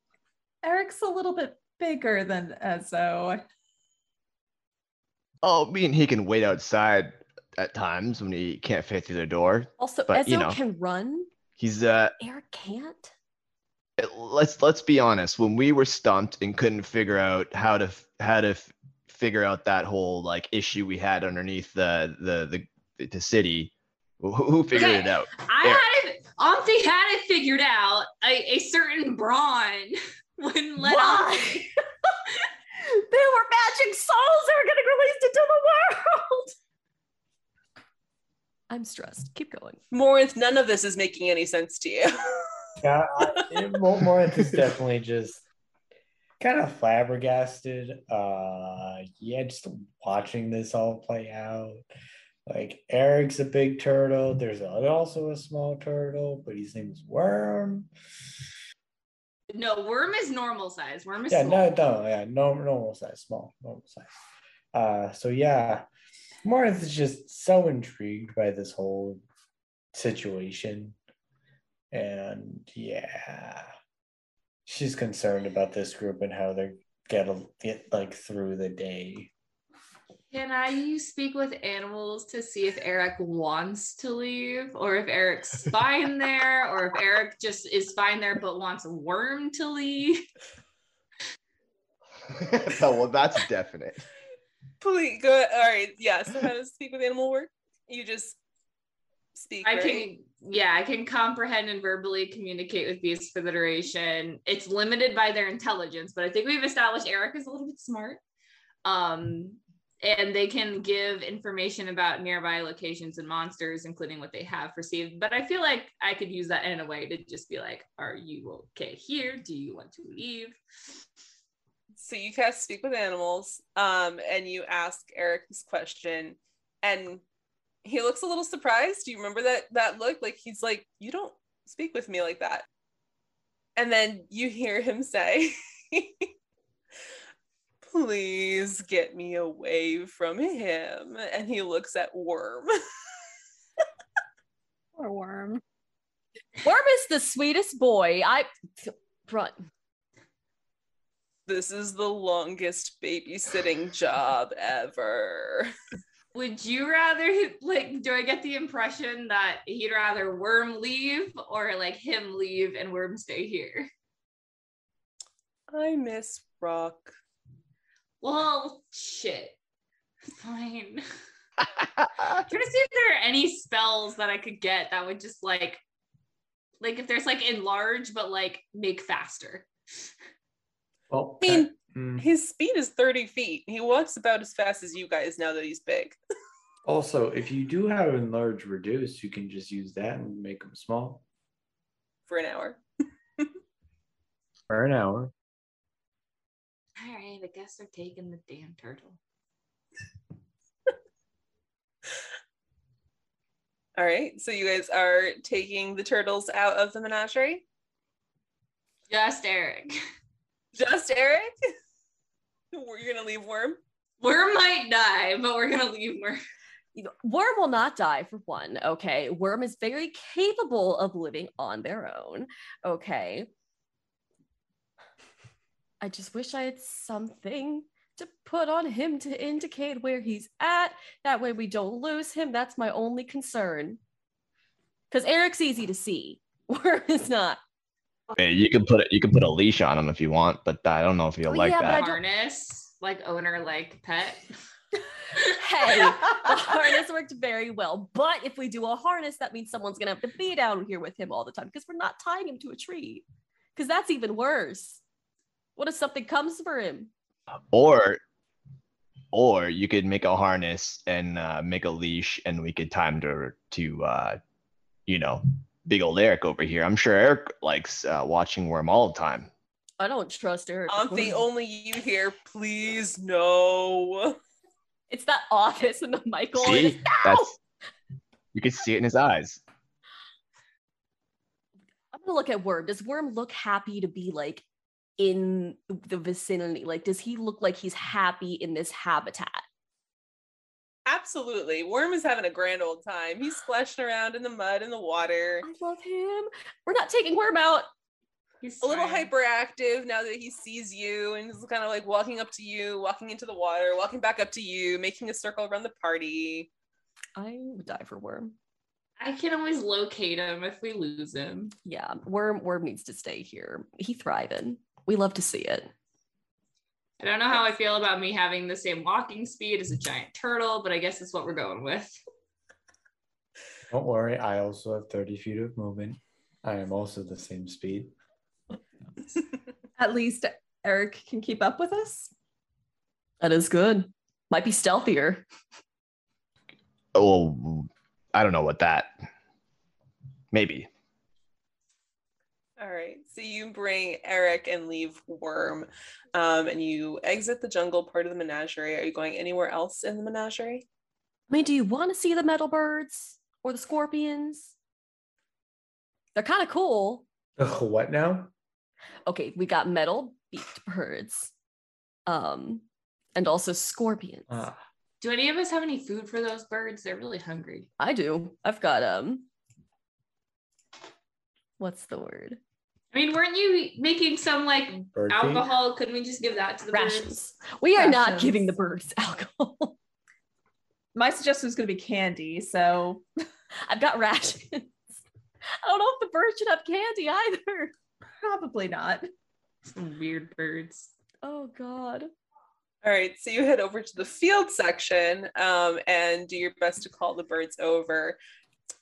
Eric's a little bit bigger than Ezo. Oh, I mean, he can wait outside at times when he can't fit through the door. Also, But, Ezo you know. can run. He's uh, Eric can't. Let's let's be honest. When we were stumped and couldn't figure out how to how to f- figure out that whole like issue we had underneath the the the, the city, who, who figured Okay. it out? I Eric. had it. Omnthy had it figured out. A, a certain Braun (laughs) wouldn't let Why? Omnthy. (laughs) they were magic souls that were getting released into the world. I'm stressed. Keep going. Morinth, none of this is making any sense to you. (laughs) Yeah, I, it, Mo- Morinth is definitely just kind of flabbergasted. Uh, yeah, just watching this all play out. Like Eric's a big turtle. There's also a small turtle, but his name is Worm. No, worm is normal size. Worm is Yeah, small. no, no, yeah, no, normal size, small, normal size. Uh, so yeah, Morinth is just so intrigued by this whole situation, and yeah, she's concerned about this group and how they're gonna get like through the day. Can I speak with animals to see if Eric wants to leave, or if Eric's (laughs) fine there, or if Eric just is fine there but wants a worm to leave? (laughs) oh, well, that's definite. Please go. All right. Yeah. So how does speak with animal work? You just speak. I right? can, yeah, I can comprehend and verbally communicate with beasts for the duration. It's limited by their intelligence, but I think we've established Eric is a little bit smart. Um, and they can give information about nearby locations and monsters, including what they have perceived. But I feel like I could use that in a way to just be like, "Are you okay here? Do you want to leave?" So you cast speak with animals, um, and you ask Eric this question, and he looks a little surprised. Do you remember that that look? Like he's like, "You don't speak with me like that." And then you hear him say, (laughs) "Please get me away from him." And he looks at Worm. (laughs) Or worm. Worm is the sweetest boy. I run. this is the longest babysitting job ever. (laughs) Would you rather (laughs) like? Do I get the impression that he'd rather Worm leave or like him leave and Worm stay here? I miss Rock. Well, shit. (laughs) Fine. I'm (laughs) trying to see if there are any spells that I could get that would just like, like if there's like enlarge but like make faster. Well, I mean, mm, his speed is 30 feet. He walks about as fast as you guys now that he's big. (laughs) also, if you do have enlarge reduce, you can just use that and make them small for an hour. for an hour. All right, I guess they're taking the damn turtle. (laughs) All right. So you guys are taking the turtles out of the menagerie. Just Eric. (laughs) Just Eric? We're gonna leave Worm. Worm might die, but we're gonna leave Worm. Worm will not die for one. Okay. Worm is very capable of living on their own. Okay. I just wish I had something to put on him to indicate where he's at. That way we don't lose him. That's my only concern. Because Eric's easy to see. (laughs) Worm is not. Hey, you can put it. You can put a leash on him if you want, but I don't know if he'll Well, like yeah, that. Harness, like owner, like pet. (laughs) Hey, the harness worked very well. But if we do a harness, that means someone's gonna have to be down here with him all the time because we're not tying him to a tree. Because that's even worse. What if something comes for him? Or, or you could make a harness and uh, make a leash, and we could time to to uh, you know, big old Eric over here. I'm sure Eric likes uh, watching Worm all the time. I don't trust Eric. I'm the (laughs) only you here. Please no. It's that office and the Michael. See, is- that's you can see it in his eyes. I'm gonna look at Worm. Does Worm look happy to be like in the vicinity? Like, does he look like he's happy in this habitat? Absolutely. Worm is having a grand old time. He's splashing around in the mud and the water. I love him. We're not taking Worm out. He's A little fine. hyperactive now that he sees you and is kind of like walking up to you, walking into the water, walking back up to you, making a circle around the party. I would die for Worm. I can always locate him if we lose him. Yeah, Worm Worm needs to stay here. He thriving. We love to see it. I don't know how I feel about me having the same walking speed as a giant turtle, but I guess that's what we're going with. Don't worry, I also have 30 feet of movement. I am also the same speed. At least Eric can keep up with us. That is good. Might be stealthier. Oh, I don't know what that. Maybe. All right. So you bring Eric and leave Worm, um, and you exit the jungle part of the menagerie. Are you going anywhere else in the menagerie? I mean, do you want to see the metal birds or the scorpions? They're kind of cool. Ugh, what now? Okay, we got metal beaked birds. Um, and also scorpions. Ah, Do any of us have any food for those birds? They're really hungry. I do. I've got um what's the word? I mean, weren't you making some like bird feed? alcohol? Couldn't we just give that to the birds? Rations. We are not giving the birds alcohol. (laughs) My suggestion is going to be candy. So (laughs) I've got rations. (laughs) I don't know if the birds should have candy either. probably not. Some weird birds. Oh god. All right. So you head over to the field section um, and do your best to call the birds over.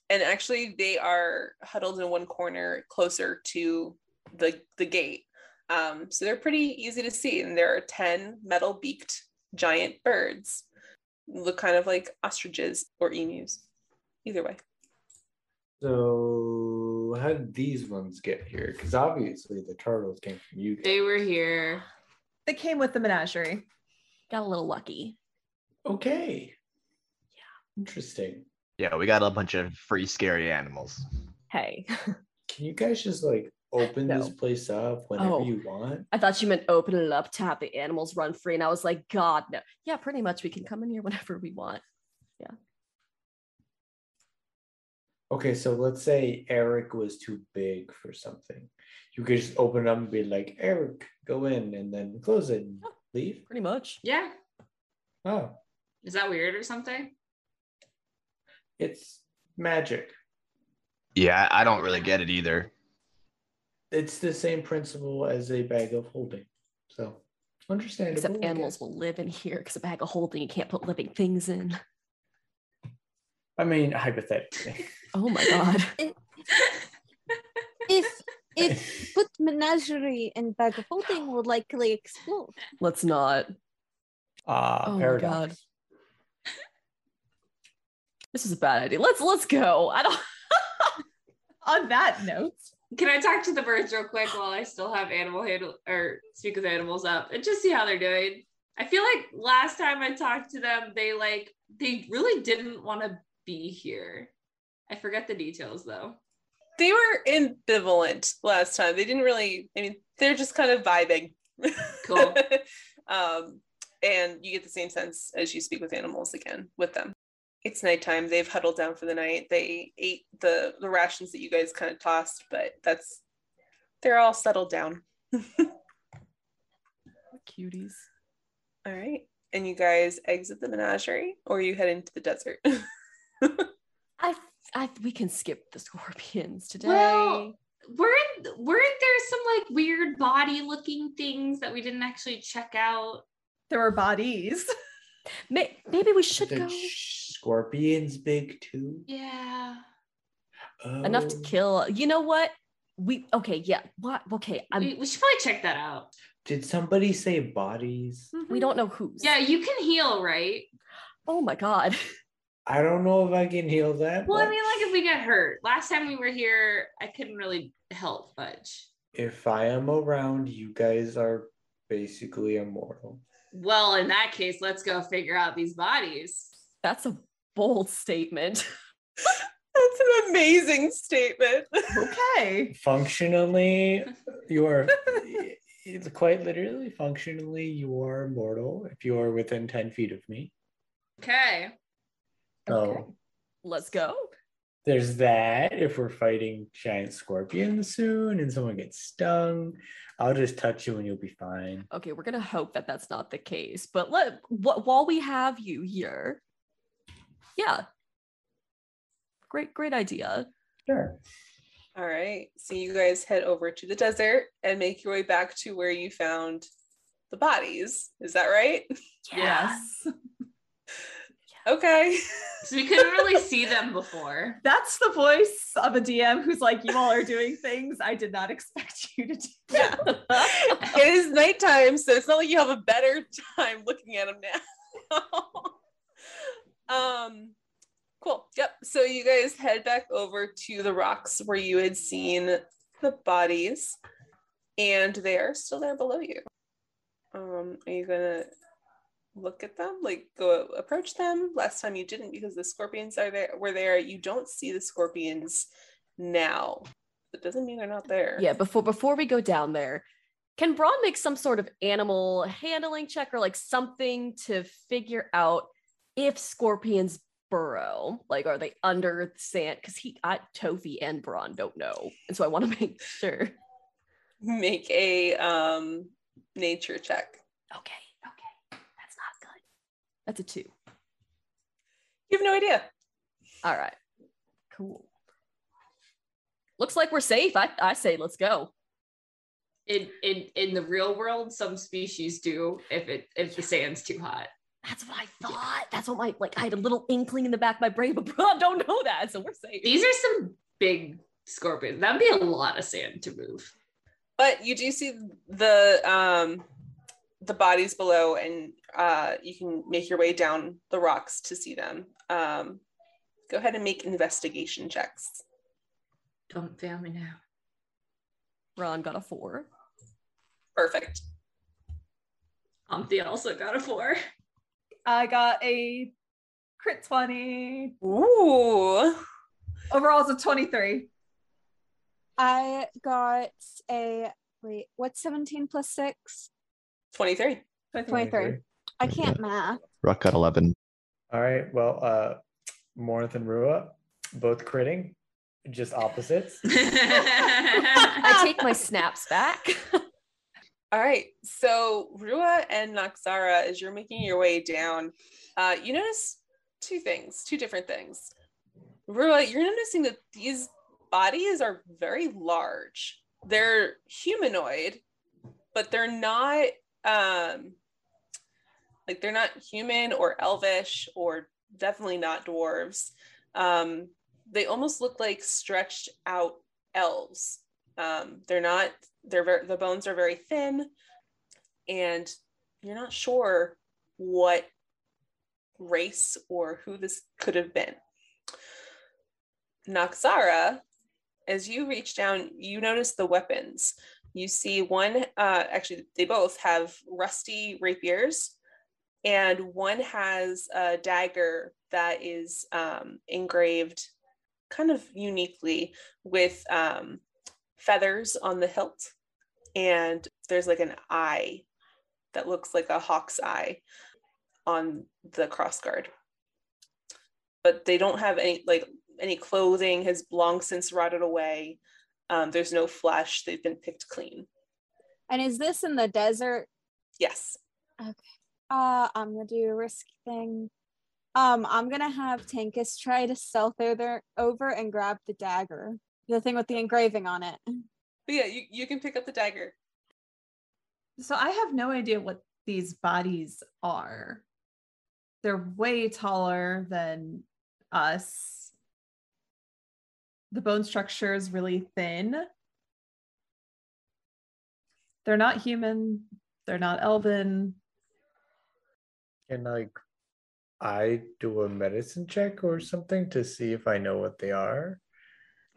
And actually, they are huddled in one corner closer to the the gate. Um, so they're pretty easy to see. And there are ten metal beaked giant birds. Look kind of like ostriches or emus. Either way. So how did these ones get here? Because obviously the turtles came from you. guys. They were here. They came with the menagerie. Got a little lucky. Okay. Yeah. Interesting. Yeah, we got a bunch of free scary animals. Hey. (laughs) Can you guys just like open this place up whenever Oh. you want? I thought you meant open it up to have the animals run free. And I was like, God, no. Yeah, pretty much. We can come in here whenever we want. Yeah. Okay, so let's say Eric was too big for something. You could just open it up and be like, Eric, go in and then close it and leave. Pretty much. Yeah. Oh, Is that weird or something? It's magic. Yeah, I don't really get it either. It's the same principle as a bag of holding. So understandable. Except animals will live in here because a bag of holding you can't put living things in. I mean, hypothetically. Oh my god. (laughs) If if put menagerie and bag of holding will likely explode. Let's not. Ah, Oh my paradox. God. This is a bad idea. Let's let's go. I don't (laughs) On that note, Can I talk to the birds real quick while I still have animal handle or speak with animals up and just see how they're doing? I feel like last time I talked to them, they like they really didn't want to be here. I forget the details though. They were ambivalent last time. They didn't really, I mean, they're just kind of vibing. Cool. (laughs) um, and you get the same sense as you speak with animals again with them. It's nighttime. They've huddled down for the night. They ate the the rations that you guys kind of tossed, but that's they're all settled down. cuties. All right. And you guys exit the menagerie or you head into the desert. I I we can skip the scorpions today. Well, weren't weren't there some like weird body looking things that we didn't actually check out? there were bodies. Maybe we should The go scorpion's big too. Yeah. enough to Oh. kill. You know what? We okay, yeah. What okay, I'm We, we should probably check that out. Did somebody say bodies? we mm-hmm. don't know who's. Yeah, you can heal, right? Oh my god. I don't know if I can heal that. Well, I mean, like if we get hurt. Last time we were here, I couldn't really help much. if I am around, you guys are basically immortal. Well, in that case, let's go figure out these bodies. That's a bold statement. (laughs) that's an amazing statement. Okay. Functionally, you are (laughs) it's quite literally functionally you are immortal if you are within 10 feet of me. Okay. Okay. Oh, Let's go. there's that. If we're fighting giant scorpions soon and someone gets stung, I'll just touch you and you'll be fine. Okay, we're gonna hope that that's not the case. But let wh- while we have you here, yeah, great, great idea. Sure. All right. So you guys head over to the desert and make your way back to where you found the bodies. Is that right? Yes. (laughs) Okay. So we couldn't really (laughs) see them before. That's the voice of a DM who's like, you all are doing things I did not expect you to do. Yeah. (laughs) it is nighttime, so it's not like you have a better time looking at them now. Um, cool. Yep. So you guys head back over to the rocks where you had seen the bodies, and they are still there below you. Um, are you gonna look at them? Like go approach them? Last time you didn't because the scorpions are there were there. You don't see the scorpions now. It doesn't mean they're not there. yeah. Before before we go down there, can Braun make some sort of animal handling check or like something to figure out if scorpions burrow? Like, are they under the sand? Because he, I, Tofi and Braun don't know, and so I want to (laughs) make sure. Make a um nature check. Okay, okay, that's not good. That's a two. You have no idea. All right. Cool. Looks like we're safe. I, I say let's go. In in in the real world, some species do if it if the sand's too hot. That's what I thought. That's what my like I had a little inkling in the back of my brain, but bro, (laughs) I don't know that. So we're safe. These are some big scorpions. That'd be a lot of sand to move. But you do see the um the bodies below and uh you can make your way down the rocks to see them. Um go ahead and make investigation checks. Don't fail me now. Ron got a four. Perfect. Humpty also got a four. I got a crit 20. Ooh. Overall, it's a 23. I got a wait, what's 17 plus 6? 23. 23. I can't math. Ruck got 11. All right. Well, uh, Morinth and Rua, both critting, just opposites. (laughs) (laughs) (laughs) I take my snaps back. All right. So Rua and Noxara, as you're making your way down, uh, you notice two things, two different things. Rua, you're noticing that these bodies are very large. They're humanoid, but they're not um like they're not human or elvish or definitely not dwarves. Um, they almost look like stretched out elves. Um, they're not they're very the bones are very thin and you're not sure what race or who this could have been. Noxara, as you reach down you notice the weapons. You see one uh, actually they both have rusty rapiers and one has a dagger that is um, engraved kind of uniquely with um, feathers on the hilt and there's like an eye that looks like a hawk's eye on the crossguard but they don't have any like any clothing has long since rotted away um, there's no flesh they've been picked clean And is this in the desert? yes Okay. Uh, I'm gonna do a risky thing. Um, I'm gonna have Tankus try to stealth over, over and grab the dagger, the thing with the engraving on it. But yeah you, you can pick up the dagger So I have no idea what these bodies are. They're way taller than us. The bone structure is really thin. They're not human. They're not elven. Can like I do a medicine check or something to see if I know what they are?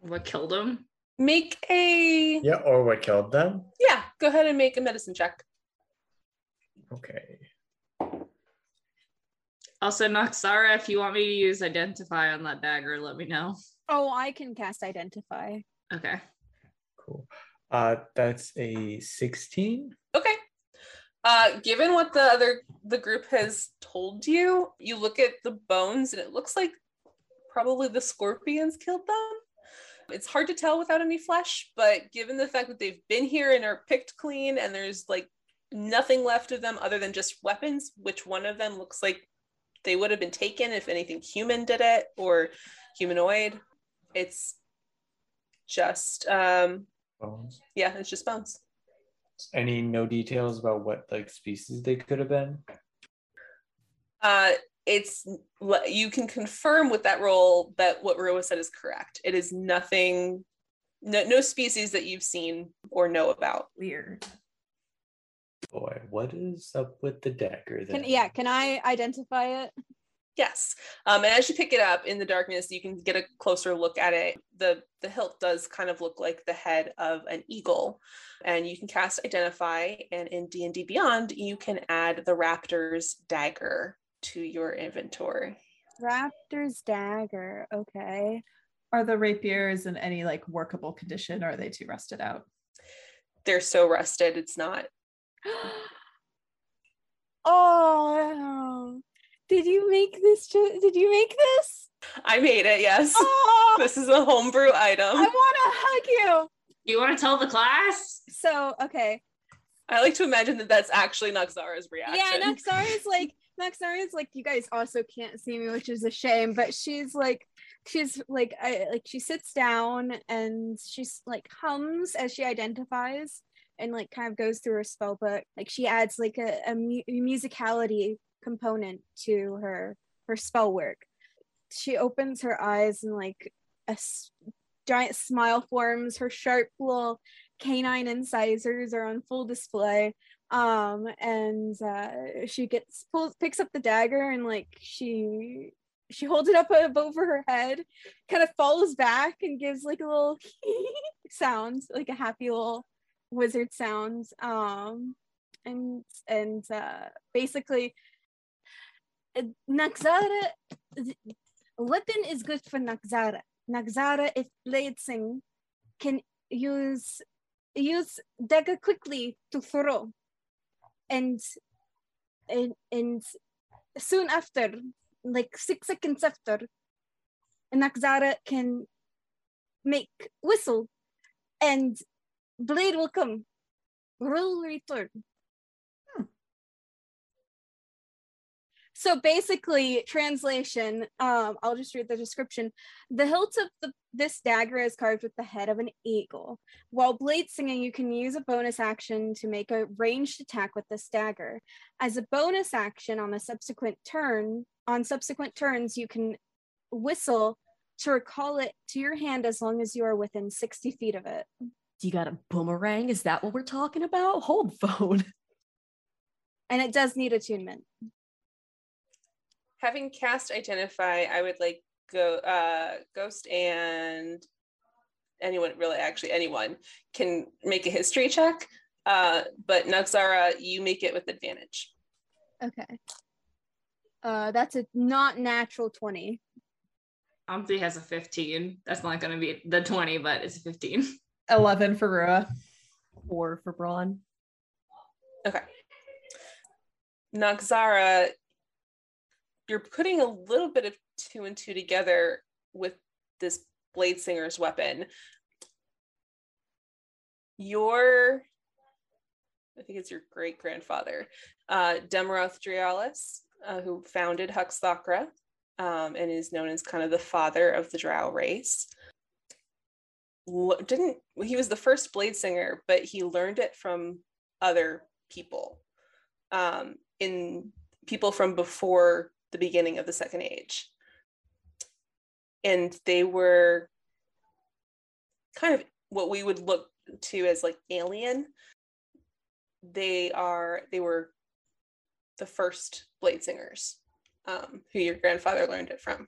What killed him? Make a Yeah, or what killed them? yeah go ahead and make a medicine check Okay. Also, Noxara, if you want me to use identify on that dagger, let me know. Oh, I can cast identify. Okay. Cool. Uh that's a 16. Okay. Uh, given what the other the group has told you, you look at the bones and it looks like probably the scorpions killed them. It's hard to tell without any flesh, but given the fact that they've been here and are picked clean and there's like nothing left of them other than just weapons, which one of them looks like they would have been taken if anything human did it or humanoid. It's just um Bones. yeah, it's just bones. Any no details about what like species they could have been? Uh it's you can confirm with that roll that what Rua said is correct. It is nothing no, no species that you've seen or know about. Weird. Boy, what is up with the dagger then? Can, yeah, can I identify it? Yes. Um, and as you pick it up in the darkness, you can get a closer look at it. The the hilt does kind of look like the head of an eagle. And you can cast identify and in D&D Beyond, you can add the raptor's dagger to your inventory. Raptor's dagger. Okay. Are the rapiers in any like workable condition or are they too rusted out? They're so rusted, it's not. (gasps) oh, did you make this? ju- Did you make this? I made it, yes. (laughs) Oh, This is a homebrew item. I want to hug you. You want to tell the class? So, okay. I like to imagine that that's actually Noxara's reaction. Yeah, Noxara is like Noxara is like you guys also can't see me, which is a shame. But she's like she's like I like she sits down and she's like hums as she identifies and like kind of goes through her spell book. Like she adds like a, a mu- musicality component to her her spell work. She opens her eyes and like a s- giant smile forms. Her sharp little canine incisors are on full display um and uh she gets pulls picks up the dagger and like she she holds it up ab- over her head kind of falls back and gives like a little (laughs) sound like a happy little wizard sound um and and uh basically uh, Noxara weapon is good for Noxara Noxara if bladesing can use use dagger quickly to throw and and and soon after like six seconds after Noxara can make whistle and blade will come. Will return so basically translation um i'll just read the description the hilt of the, this dagger is carved with the head of an eagle while blade singing you can use a bonus action to make a ranged attack with this dagger as a bonus action on a subsequent turn on subsequent turns you can whistle to recall it to your hand as long as you are within 60 feet of it You got a boomerang? Is that what we're talking about? Hold phone. and it does need attunement Having cast identify, I would like go uh ghost and anyone really actually anyone can make a history check. Uh but Noxara, you make it with advantage. okay uh that's a not natural 20 Omnthy has a 15. That's not going to be the 20, but it's a 15. 11 for Rua. Four for Braun. Okay. Noxara, you're putting a little bit of two and two together with this Blade Singer's weapon. Your, I think it's your great grandfather, uh, Demaroth Drialis, uh, who founded Hux Thakra um, and is known as kind of the father of the Drow race. Didn't he was the first blade singer, but he learned it from other people um, in people from before the beginning of the second age. And they were kind of what we would look to as like alien. They are they were the first blade singers um, who your grandfather learned it from.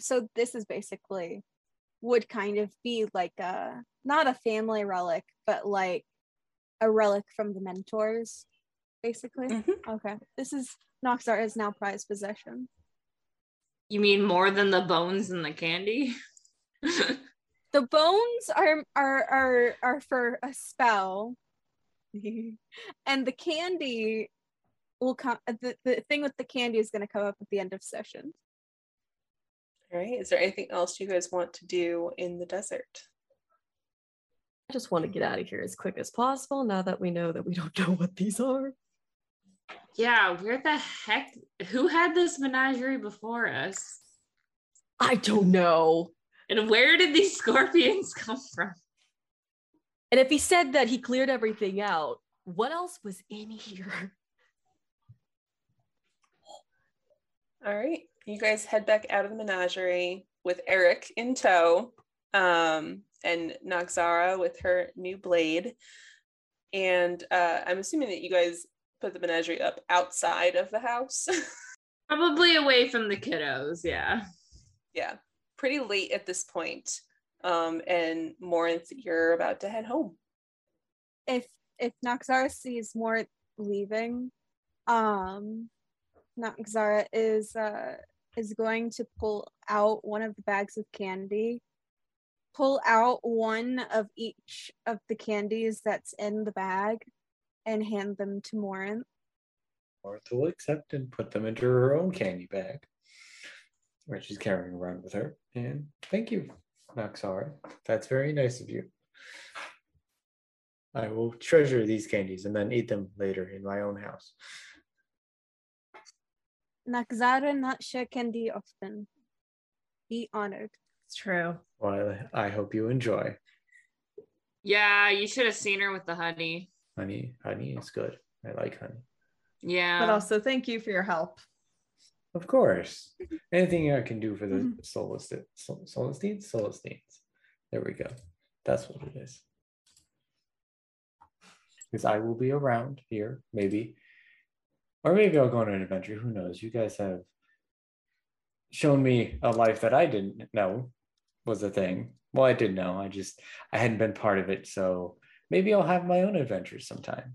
So this is basically would kind of be like a not a family relic but like a relic from the mentors basically. Mhm. okay. This is Noxar is now prized possession You mean more than the bones and the candy? (laughs) the bones are are are are for a spell (laughs) and the candy will come. The, the thing with the candy is going to come up at the end of session. All right. Is there anything else you guys want to do in the desert? I just want to get out of here as quick as possible now that we know that we don't (laughs) know what these are. Yeah, where the heck? Who had this menagerie before us? I don't know. And where did these (laughs) scorpions come from? And if he said that he cleared everything out, what else was in here? All right. You guys head back out of the menagerie with Eric in tow um, and Noxara with her new blade. And uh, I'm assuming that you guys put the menagerie up outside of the house. (laughs) Probably away from the kiddos, yeah. yeah, pretty late at this point. Um, and Morinth, you're about to head home. If if Noxara sees more leaving, um, Noxara is uh is going to pull out one of the bags of candy, pull out one of each of the candies that's in the bag, and hand them to Morinth. Martha will accept and put them into her own candy bag, which she's carrying around with her. And thank you, Noxara. That's very nice of you. I will treasure these candies and then eat them later in my own house. Noxara not share candy often. Be honored. It's true. Well, I hope you enjoy. Yeah, you should have seen her with the honey. Honey, honey is good. I like honey. Yeah. But also, thank you for your help. Of course. (laughs) Anything I can do for the Mhm. Solistines, Solistines, Solistines. There we go. That's what it is. Because I will be around here, maybe. Or maybe I'll go on an adventure. Who knows? You guys have shown me a life that I didn't know was a thing. Well, I didn't know. I just I hadn't been part of it. So maybe I'll have my own adventures sometime.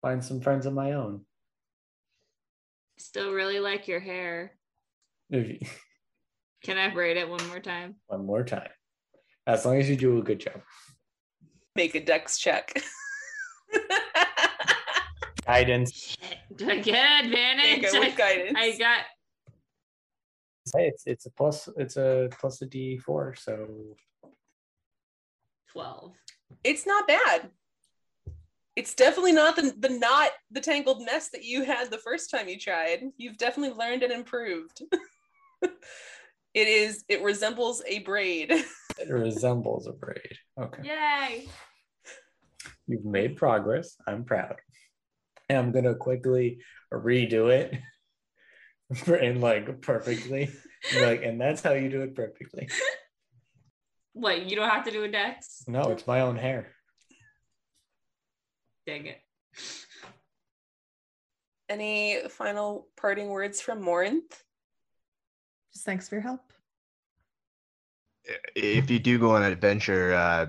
Find some friends of my own. Still really like your hair. You- (laughs) Can I braid it one more time? one more time. As long as you do a good job. Make a dex check. (laughs) Guidance. Do I get advantage? go with I, guidance. I got Hey, it's it's a plus it's a plus a D four, so 12. It's not bad. It's definitely not the, the not the tangled mess that you had the first time you tried. You've definitely learned and improved. (laughs) it is it resembles a braid. (laughs) it resembles a braid. Okay. Yay. You've made progress. I'm proud. And I'm gonna quickly redo it (laughs) and like perfectly. Like, and that's how you do it perfectly. What, you don't have to do a dex? No, it's my own hair. Dang it. Any final parting words from Morinth? Just thanks for your help. If you do go on an adventure, uh,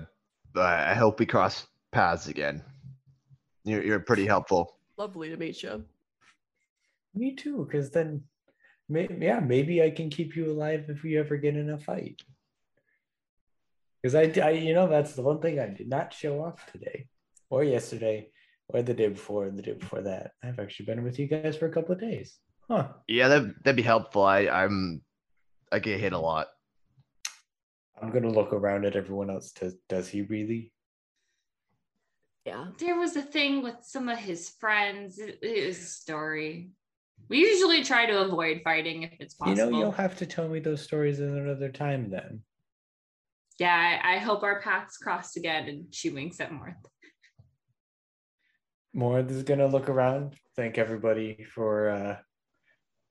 I hope we cross paths again. You're, you're pretty helpful. Lovely to meet you. Me too, because then may, yeah, maybe I can keep you alive if we ever get in a fight. Because I, I, you know, that's the one thing I did not show off today, or yesterday, or the day before, and the day before that. I've actually been with you guys for a couple of days. Huh. Yeah, that that'd be helpful. I I'm I get hit a lot. I'm gonna look around at everyone else. To, does he really? Yeah. There was a thing with some of his friends. It, it was a story. We usually try to avoid fighting if it's possible. You know, you'll have to tell me those stories at another time then. Yeah, I, I hope our paths crossed again. And she winks at Morth. Morth is gonna look around, thank everybody for uh,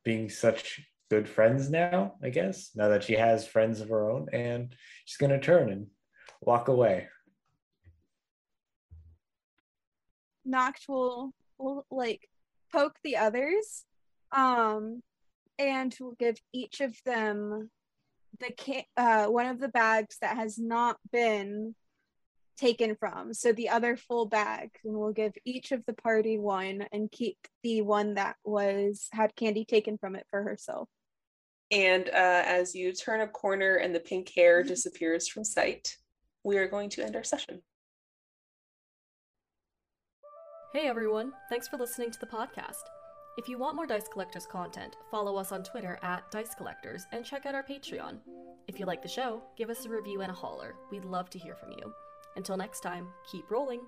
being such good friends now, I guess, now that she has friends of her own, and she's gonna turn and walk away. Noct will will like poke the others, um, and will give each of them the ca- uh one of the bags that has not been taken from. So the other full bag, and we'll give each of the party one and keep the one that was had candy taken from it for herself. And uh, as you turn a corner and the pink hair disappears from sight, we are going to end our session. Hey everyone, thanks for listening to the podcast. If you want more Dice Collectors content, follow us on Twitter at Dice Collectors and check out our Patreon. If you like the show, give us a review and a holler. We'd love to hear from you. Until next time, keep rolling.